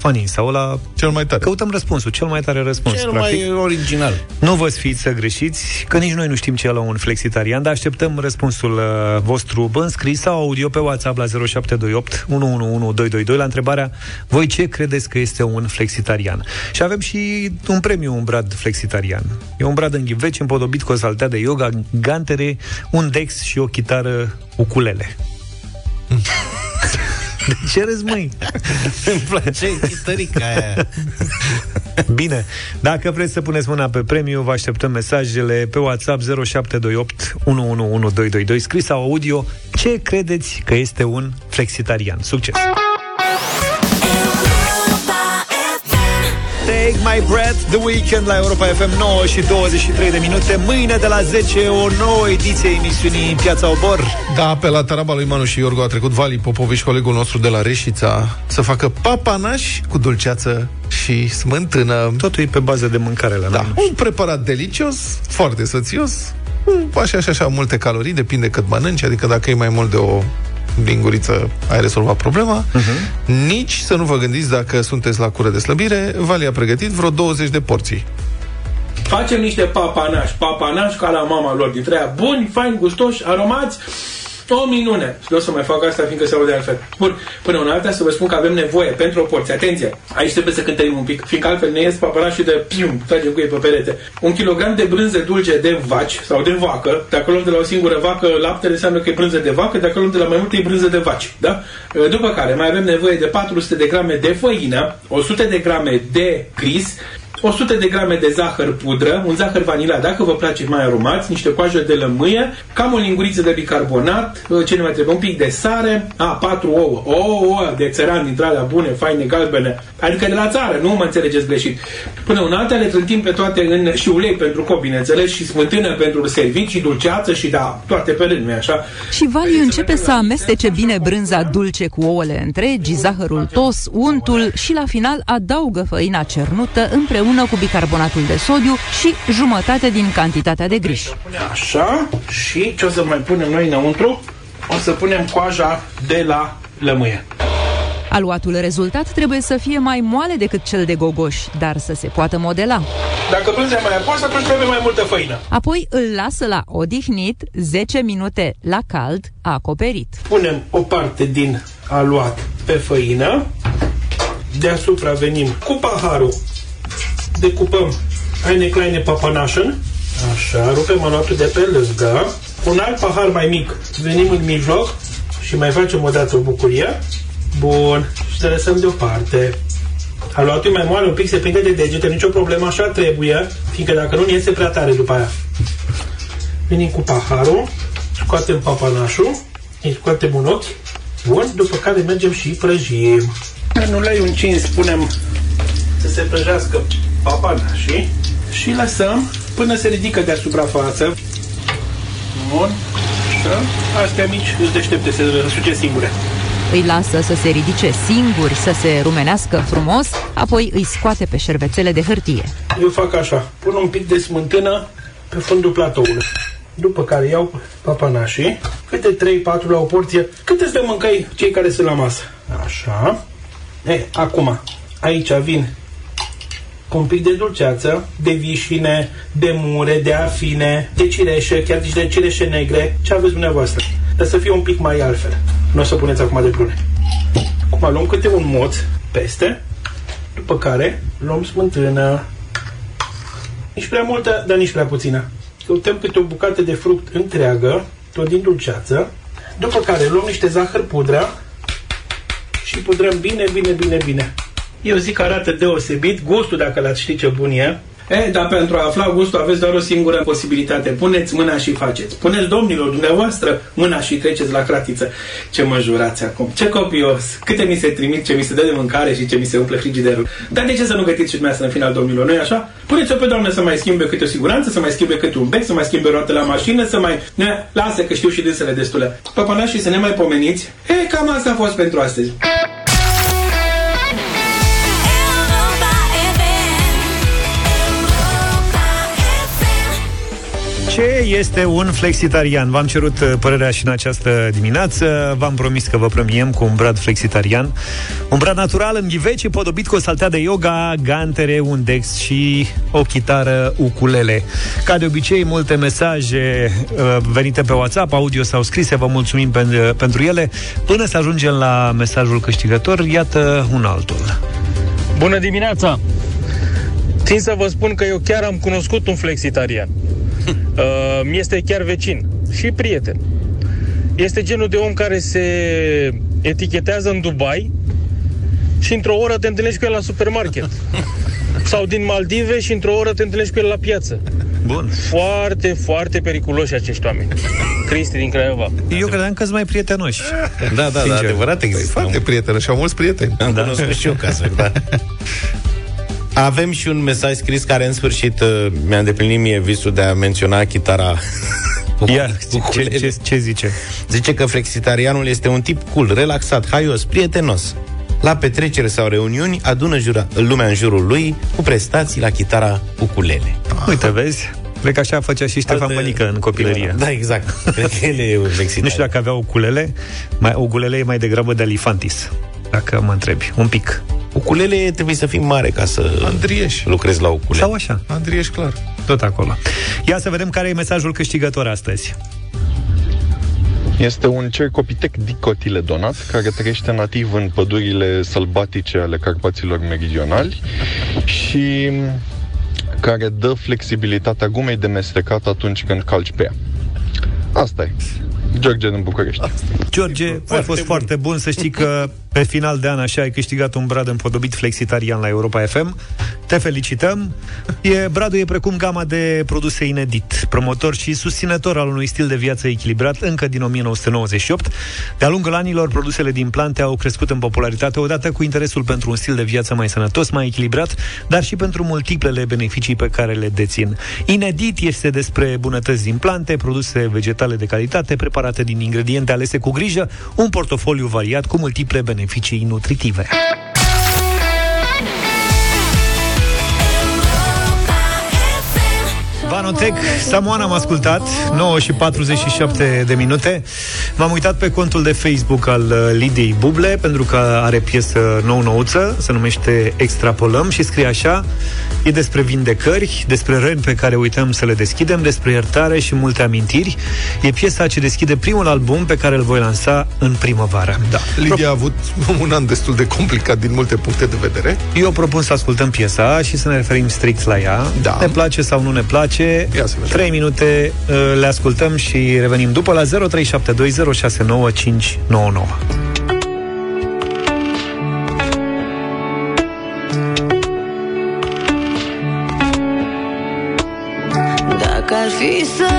funny, sau la... Cel mai tare. Căutăm răspunsul, cel mai tare răspuns. cel practic. mai original. Nu vă sfiți să greșiți, că nici noi nu știm ce e la un flexitarian, dar așteptăm răspunsul uh, vostru în scris sau audio pe WhatsApp la 0728 111222 la întrebarea voi ce credeți că este un flexitarian? Și avem și un premiu, un brad flexitarian. E un brad în ghiveci împodobit cu o saltea de yoga, gantere, un dex și o chitară ukulele. De ce râzi, măi? Îmi place chitărica aia. Bine, dacă vreți să puneți mâna pe premiu, vă așteptăm mesajele pe WhatsApp 0728 111222 scris sau audio. Ce credeți că este un flexitarian? Succes! Take my breath, The Weekend la Europa FM 9 și 23 de minute. Mâine de la 10 o nouă ediție a emisiunii Piața Obor. Da, pe la taraba lui Manu și Iorgu a trecut Vali Popovici, colegul nostru de la Reșița, să facă papanaș cu dulceață și smântână. Totul e pe bază de mâncare la Da, noi. un preparat delicios, foarte sățios, cu așa și așa multe calorii, depinde cât mănânci, adică dacă e mai mult de o linguriță, ai rezolvat problema. Uh-huh. Nici să nu vă gândiți dacă sunteți la cură de slăbire, Vali a pregătit vreo 20 de porții. Facem niște papanași, papanași ca la mama lor, dintre aia buni, faini, gustoși, aromați, o minune. Și nu o să mai fac asta, fiindcă se aude altfel. Bun, până în alta să vă spun că avem nevoie pentru o porție. Atenție, aici trebuie să cântărim un pic, fiindcă altfel ne ies papanașii de pium, tragem cu ei pe perete. Un kilogram de brânză dulce de vaci sau de vacă, dacă luăm de la o singură vacă, laptele înseamnă că e brânză de vacă, dacă luăm de la mai multe, e brânză de vaci. Da? După care mai avem nevoie de 400 de grame de făină, 100 de grame de gris, 100 de grame de zahăr pudră, un zahăr vanila, dacă vă place mai aromați, niște coajă de lămâie, cam o linguriță de bicarbonat, uh, ce ne mai trebuie, un pic de sare, a, 4 ouă, o ouă de țăran dintre alea bune, faine, galbene, adică de la țară, nu mă înțelegeți greșit. Până în alta le trântim pe toate în și ulei pentru copii, bineînțeles, și smântână pentru servicii, dulceață și da, toate pe rând, nu așa? Și Vali începe să amestece bine brânza dulce cu ouăle întregi, zahărul tos, untul și la final adaugă făina cernută împreună cu bicarbonatul de sodiu și jumătate din cantitatea de griș. Așa, și ce o să mai punem noi înăuntru? O să punem coaja de la lămâie. Aluatul rezultat trebuie să fie mai moale decât cel de gogoș, dar să se poată modela. Dacă brânza e mai apasă, atunci trebuie mai multă făină. Apoi îl lasă la odihnit 10 minute la cald, acoperit. Punem o parte din aluat pe făină, deasupra venim cu paharul, decupăm. Eine kleine papanașen, așa, rupem aluatul de pe lângă, un alt pahar mai mic, venim în mijloc și mai facem o dată o bucurie, bun, și le lăsăm deoparte. Aluatul e mai moale, un pic se prinde de degete, nicio problemă, așa trebuie, fiindcă dacă nu, ne iese prea tare după aia. Venim cu paharul, scoatem papanașul, îi scoatem un ochi, bun, după care mergem și prăjim. În ulei încins punem să se prăjească papanașii și lăsăm până se ridică de suprafață. Bun, așa. Astea mici își deștepte, se răsuce singure. Îi lasă să se ridice singuri, să se rumenească frumos, apoi îi scoate pe șervețele de hârtie. Eu fac așa, pun un pic de smântână pe fundul platoului. După care iau papanașii, câte 3-4 la o porție, câte să mâncai cei care sunt la masă. Așa. E, acum, aici vin cu un pic de dulceață, de vișine, de mure, de afine, de cireșe, chiar nici de cireșe negre, ce aveți dumneavoastră. Dar să fie un pic mai altfel. Nu o să puneți acum de prune. Acum luăm câte un moț peste, după care luăm smântână, nici prea multă, dar nici prea puțină. Căutăm câte o bucată de fruct întreagă, tot din dulceață, după care luăm niște zahăr pudră și pudrăm bine, bine, bine, bine. Eu zic că arată deosebit, gustul dacă l-ați ști ce bun e. E, dar pentru a afla gustul aveți doar o singură posibilitate. Puneți mâna și faceți. Puneți domnilor dumneavoastră mâna și treceți la cratiță. Ce mă jurați acum? Ce copios! Câte mi se trimit, ce mi se dă de mâncare și ce mi se umple frigiderul. Dar de ce să nu gătiți și dumneavoastră în final, domnilor? nu așa? Puneți-o pe doamnă să mai schimbe câte o siguranță, să mai schimbe câte un bec, să mai schimbe roate la mașină, să mai... Ne, lasă că știu și dânsele destule. Păpănașii să ne mai pomeniți. E, cam asta a fost pentru astăzi. Ce este un flexitarian? V-am cerut uh, părerea și în această dimineață. V-am promis că vă premiem cu un brad flexitarian. Un brad natural în ghiveci, podobit cu o saltea de yoga, gantere, un dex și o chitară ukulele. Ca de obicei, multe mesaje uh, venite pe WhatsApp, audio sau scrise, vă mulțumim pen- pentru ele. Până să ajungem la mesajul câștigător, iată un altul. Bună dimineața! Țin să vă spun că eu chiar am cunoscut un flexitarian. Uh, mi este chiar vecin și prieten. Este genul de om care se etichetează în Dubai și într-o oră te întâlnești cu el la supermarket. Sau din Maldive și într-o oră te întâlnești cu el la piață. Bun. Foarte, foarte periculoși acești oameni. Cristi din Craiova. Eu credeam că sunt mai prietenoși. Da, da, da, Sincer. adevărat există. Foarte prieteni și au mulți prieteni. Am da. cunoscut și eu cazuri, da. Avem și un mesaj scris care în sfârșit uh, mi-a îndeplinit mie visul de a menționa chitara Iar, ce, ce, ce zice? Zice că flexitarianul este un tip cool, relaxat, haios, prietenos. La petrecere sau reuniuni adună jura, lumea în jurul lui cu prestații la chitara ukulele. Uite, vezi? Cred că așa făcea și Ștefan Alte- Bănică în copilărie. Da, exact. Cred că el e un flexitarian. Nu știu dacă avea ukulele, mai, ukulele e mai degrabă de alifantis, dacă mă întrebi, un pic. Ukulele trebuie să fii mare ca să Andrieș. lucrezi la ukulele. Sau așa, Andrieș, clar. tot acolo. Ia să vedem care e mesajul câștigător astăzi. Este un cercopitec dicotiledonat care trăiește nativ în pădurile sălbatice ale Carpaților Meridionali și care dă flexibilitatea gumei de mestecat atunci când calci pe ea. Asta e. George din București. George, a fost foarte bun să știi că pe final de an așa ai câștigat un brad împodobit flexitarian la Europa FM. Te felicităm. E, bradul e precum gama de produse inedit, promotor și susținător al unui stil de viață echilibrat încă din 1998. De-a lungul anilor, produsele din plante au crescut în popularitate odată cu interesul pentru un stil de viață mai sănătos, mai echilibrat, dar și pentru multiplele beneficii pe care le dețin. Inedit este despre bunătăți din plante, produse vegetale de calitate, preparate din ingrediente alese cu grijă, un portofoliu variat cu multiple beneficii nutritive. Vanotec, Samoana am ascultat 9 și 47 de minute M-am uitat pe contul de Facebook al uh, Lidiei Buble Pentru că are piesă nou-nouță Se numește Extrapolăm și scrie așa E despre vindecări Despre răni pe care uităm să le deschidem Despre iertare și multe amintiri E piesa ce deschide primul album Pe care îl voi lansa în primăvară da. Lidia a avut un an destul de complicat din multe puncte de vedere. Eu propun să ascultăm piesa și să ne referim strict la ea. Da. Ne place sau nu ne place. Ia să vedem. 3 minute uh, le ascultăm și revenim după la 0372069599. Dacă ar fi să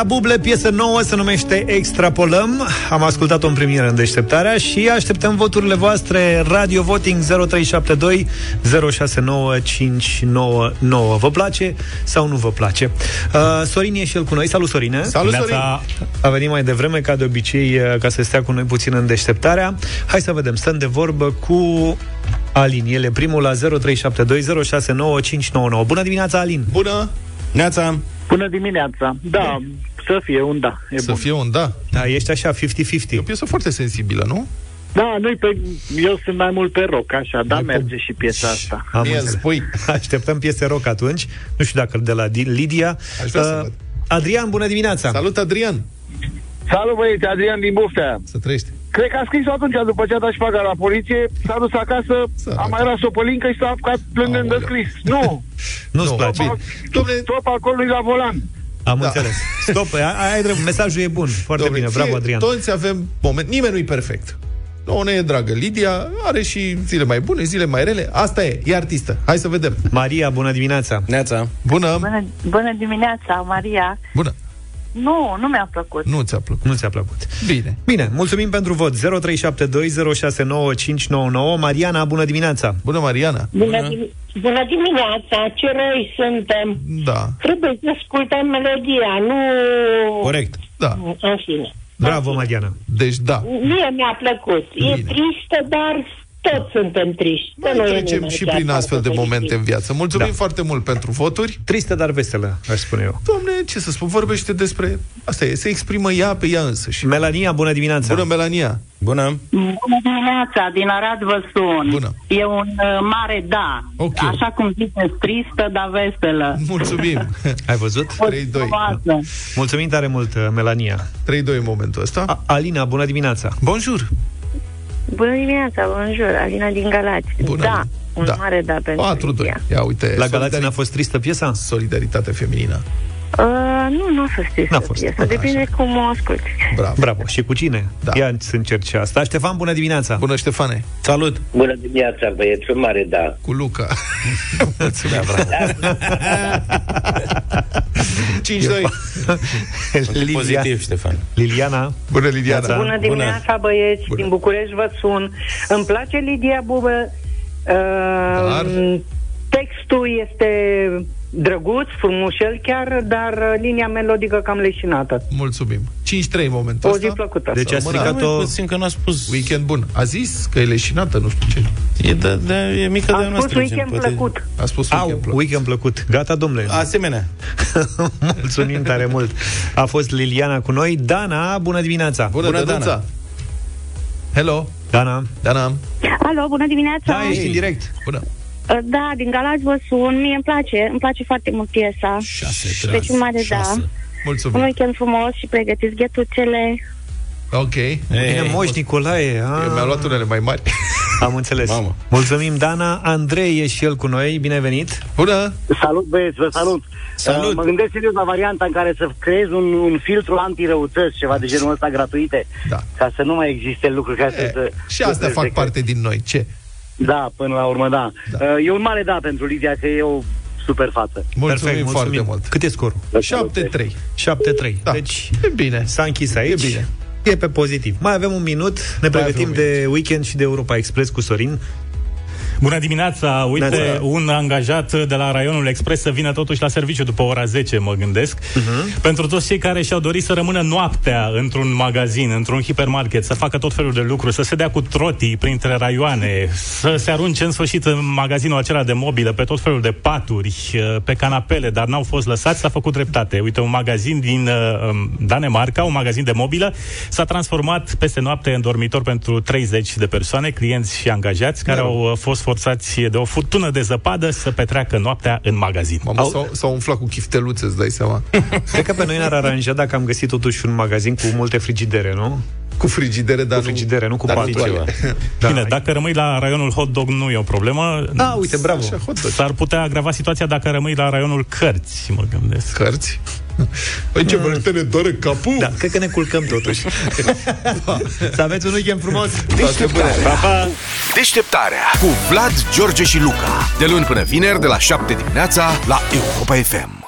Lidia Buble, piesă nouă, se numește Extrapolăm. Am ascultat-o în premieră în deșteptarea și așteptăm voturile voastre Radio Voting 0372 069599. Vă place sau nu vă place? Uh, Sorin e și el cu noi. Salut, Sorine! Salut, Sorin! A venit mai devreme, ca de obicei, uh, ca să stea cu noi puțin în deșteptarea. Hai să vedem, stăm de vorbă cu Alin. El e primul la 0372 069599. Bună dimineața, Alin! Bună! Neața! Bună dimineața! Da, să fie un da. E Să bun. fie un da. Da, ești așa 50-50. E o piesă foarte sensibilă, nu? Da, noi pe, eu sunt mai mult pe rock, așa, da, merge și piesa asta. Am Mie îmi înțeles. spui. Așteptăm piese rock atunci. Nu știu dacă de la Di- Lidia. Aș vrea să Uh, văd. Adrian, bună dimineața! Salut, Adrian! Salut băieți, Adrian din Buftea. Să trăiești. Cred că a scris atunci, după ce a dat șpaga la poliție, s-a dus acasă, a mai ras o pălincă și s-a apucat plângând de scris. Nu! Nu-ți place? Dom'le, Stop acolo la volan. Am Da. înțeles. Stop, ai, ai drept, mesajul e bun. Foarte Dom'le, bine, bravo, fie- Adrian. Toți avem moment. Nimeni nu-i perfect. Nu, ne e dragă. Lidia are și zile mai bune, zile mai rele. Asta e, e artistă. Hai să vedem. Maria, bună dimineața! Neața! Bună! Bună, bună dimineața, Maria. Bună! Nu, nu mi-a plăcut. Nu ți-a plăcut. Nu ți-a plăcut. Bine. Bine, mulțumim pentru vot. 0372069599. Mariana, bună dimineața! Bună, Mariana! Bună, dim- bună dimineața, ce răi suntem. Da. Trebuie să ascultăm melodia, nu... Corect. Da. În fine. Bravo, Mariana! Deci, da. Mie mi-a plăcut. E tristă, dar toți suntem triști. Că nu e Trecem nimeni și chiar prin foarte astfel de fericit. momente în viață. Mulțumim Da. foarte mult pentru voturi. Tristă, dar veselă, aș spune eu. Domne, ce să spun, vorbește despre... Asta e, se exprimă ea pe ea însăși. Melania, bună dimineața! Bună, Melania! Bună! Bună dimineața, din Arad vă sun. Bună. E un uh, mare da. Ok. Așa cum ziceți, tristă, dar veselă. Mulțumim! Ai văzut? 3-2. Frumoasă. Mulțumim tare mult, uh, Melania. 3-2 în momentul ăsta. A- Alina, bună dimineața! Bonjour! Bună dimineața, bonjour, Alina din Galați. Bună. Da, un Da. mare da pentru 4-2. Lidia. Ia uite. La Galați n-a fost tristă piesa? Solidaritate feminină. Uh, nu, nu a fost tristă N-a fost. piesă, depinde cum o asculti. Bravo. Bravo. Și cu cine? Da. Ia să încerci și asta. Ștefan, bună dimineața! Bună, Ștefane! Salut! Bună dimineața, băieți, un mare da. Cu Luca. Mulțumim, bravo. 5-2. Sunt pozitiv, Ștefan. Liliana. Bună, Liliana. Bună dimineața, băieți, Bună. din București vă sun. Îmi place Lidia Bubă. Uh, Dar? Textul este drăguț, frumușel chiar, dar uh, linia melodică cam leșinată. Mulțumim. 5-3 în momentul O zi ăsta. plăcută. Deci a Rămână. stricat-o... Puțin că n-a spus... Weekend bun. A zis că e leșinată, nu știu ce. E, de, de, e mică de Am spus noastră. weekend plăcut. A spus Au, weekend plăcut. weekend plăcut. Gata, domnule. Asemenea. Mulțumim tare mult. A fost Liliana cu noi. Dana, bună dimineața! Bună, Bună, Dănuța. Dana. Hello. Dana. Dana. Alo, bună dimineața! Da, ești în direct. Bună. Uh, Da, din Galați vă sun, mie îmi place, îmi place foarte mult piesa. 6 Deci un mare da. Un Mulțumim. weekend frumos și pregătiți ghetuțele. Ok. Bine, Moș Nicolae. A, Eu mi-am luat unele mai mari. Am înțeles. Mamă. Mulțumim, Dana. Andrei e și el cu noi. Bine venit. Bună. Salut băieți, vă salut. Salut. Uh, mă gândesc serios la varianta în care să creezi un, un filtru antirăutăți, ceva de genul ăsta gratuite, Da. ca să nu mai existe lucruri care E, să... și astea să- fac să- parte din noi. Ce? Da, până la urmă, da. Da. Uh, E un mare da pentru Lidia, că e o super față. Mulțumim foarte mult. Cât e scorul? 7-3. 7-3. Da. Deci E bine. s-a închis aici. E bine. E pe pozitiv. Mai avem un minut. Ne Mai pregătim avem un de weekend și de Europa Express cu Sorin. Bună dimineața! Uite, Bună. un angajat de la Raionul Express să vină totuși la serviciu după ora 10, mă gândesc. Uh-huh. Pentru toți cei care și-au dorit să rămână noaptea într-un magazin, într-un hipermarket, să facă tot felul de lucruri, să se dea cu trotii printre raioane, să se arunce în sfârșit în magazinul acela de mobilă, pe tot felul de paturi, pe canapele, dar n-au fost lăsați, s-a făcut dreptate. Uite, un magazin din uh, Danemarca, un magazin de mobilă, s-a transformat peste noapte în dormitor pentru 30 de persoane, clienți și angajați, care au uh, fost forțați de o furtună de zăpadă să petreacă noaptea în magazin. Mamă, s-au, s-au umflat cu chifteluțe, îți dai seama. Cred că pe noi ne-ar aranja dacă am găsit totuși un magazin cu multe frigidere, nu? Cu frigidere, dar Cu frigidere, nu cu dar nu paturi. toale. Da. Bine, dacă rămâi la raionul hot dog nu e o problemă. Da, uite, bravo. Așa, hot dog. S-ar putea agrava situația dacă rămâi la raionul cărți, mă gândesc. Cărți? Păi ce vrei să ne doare capul? Da, cred că ne culcăm totuși. Să aveți un weekend frumos. Deșteptarea. Pa, pa! Deșteptarea cu Vlad, George și Luca. De luni până vineri, de la 7 dimineața, la Europa FM.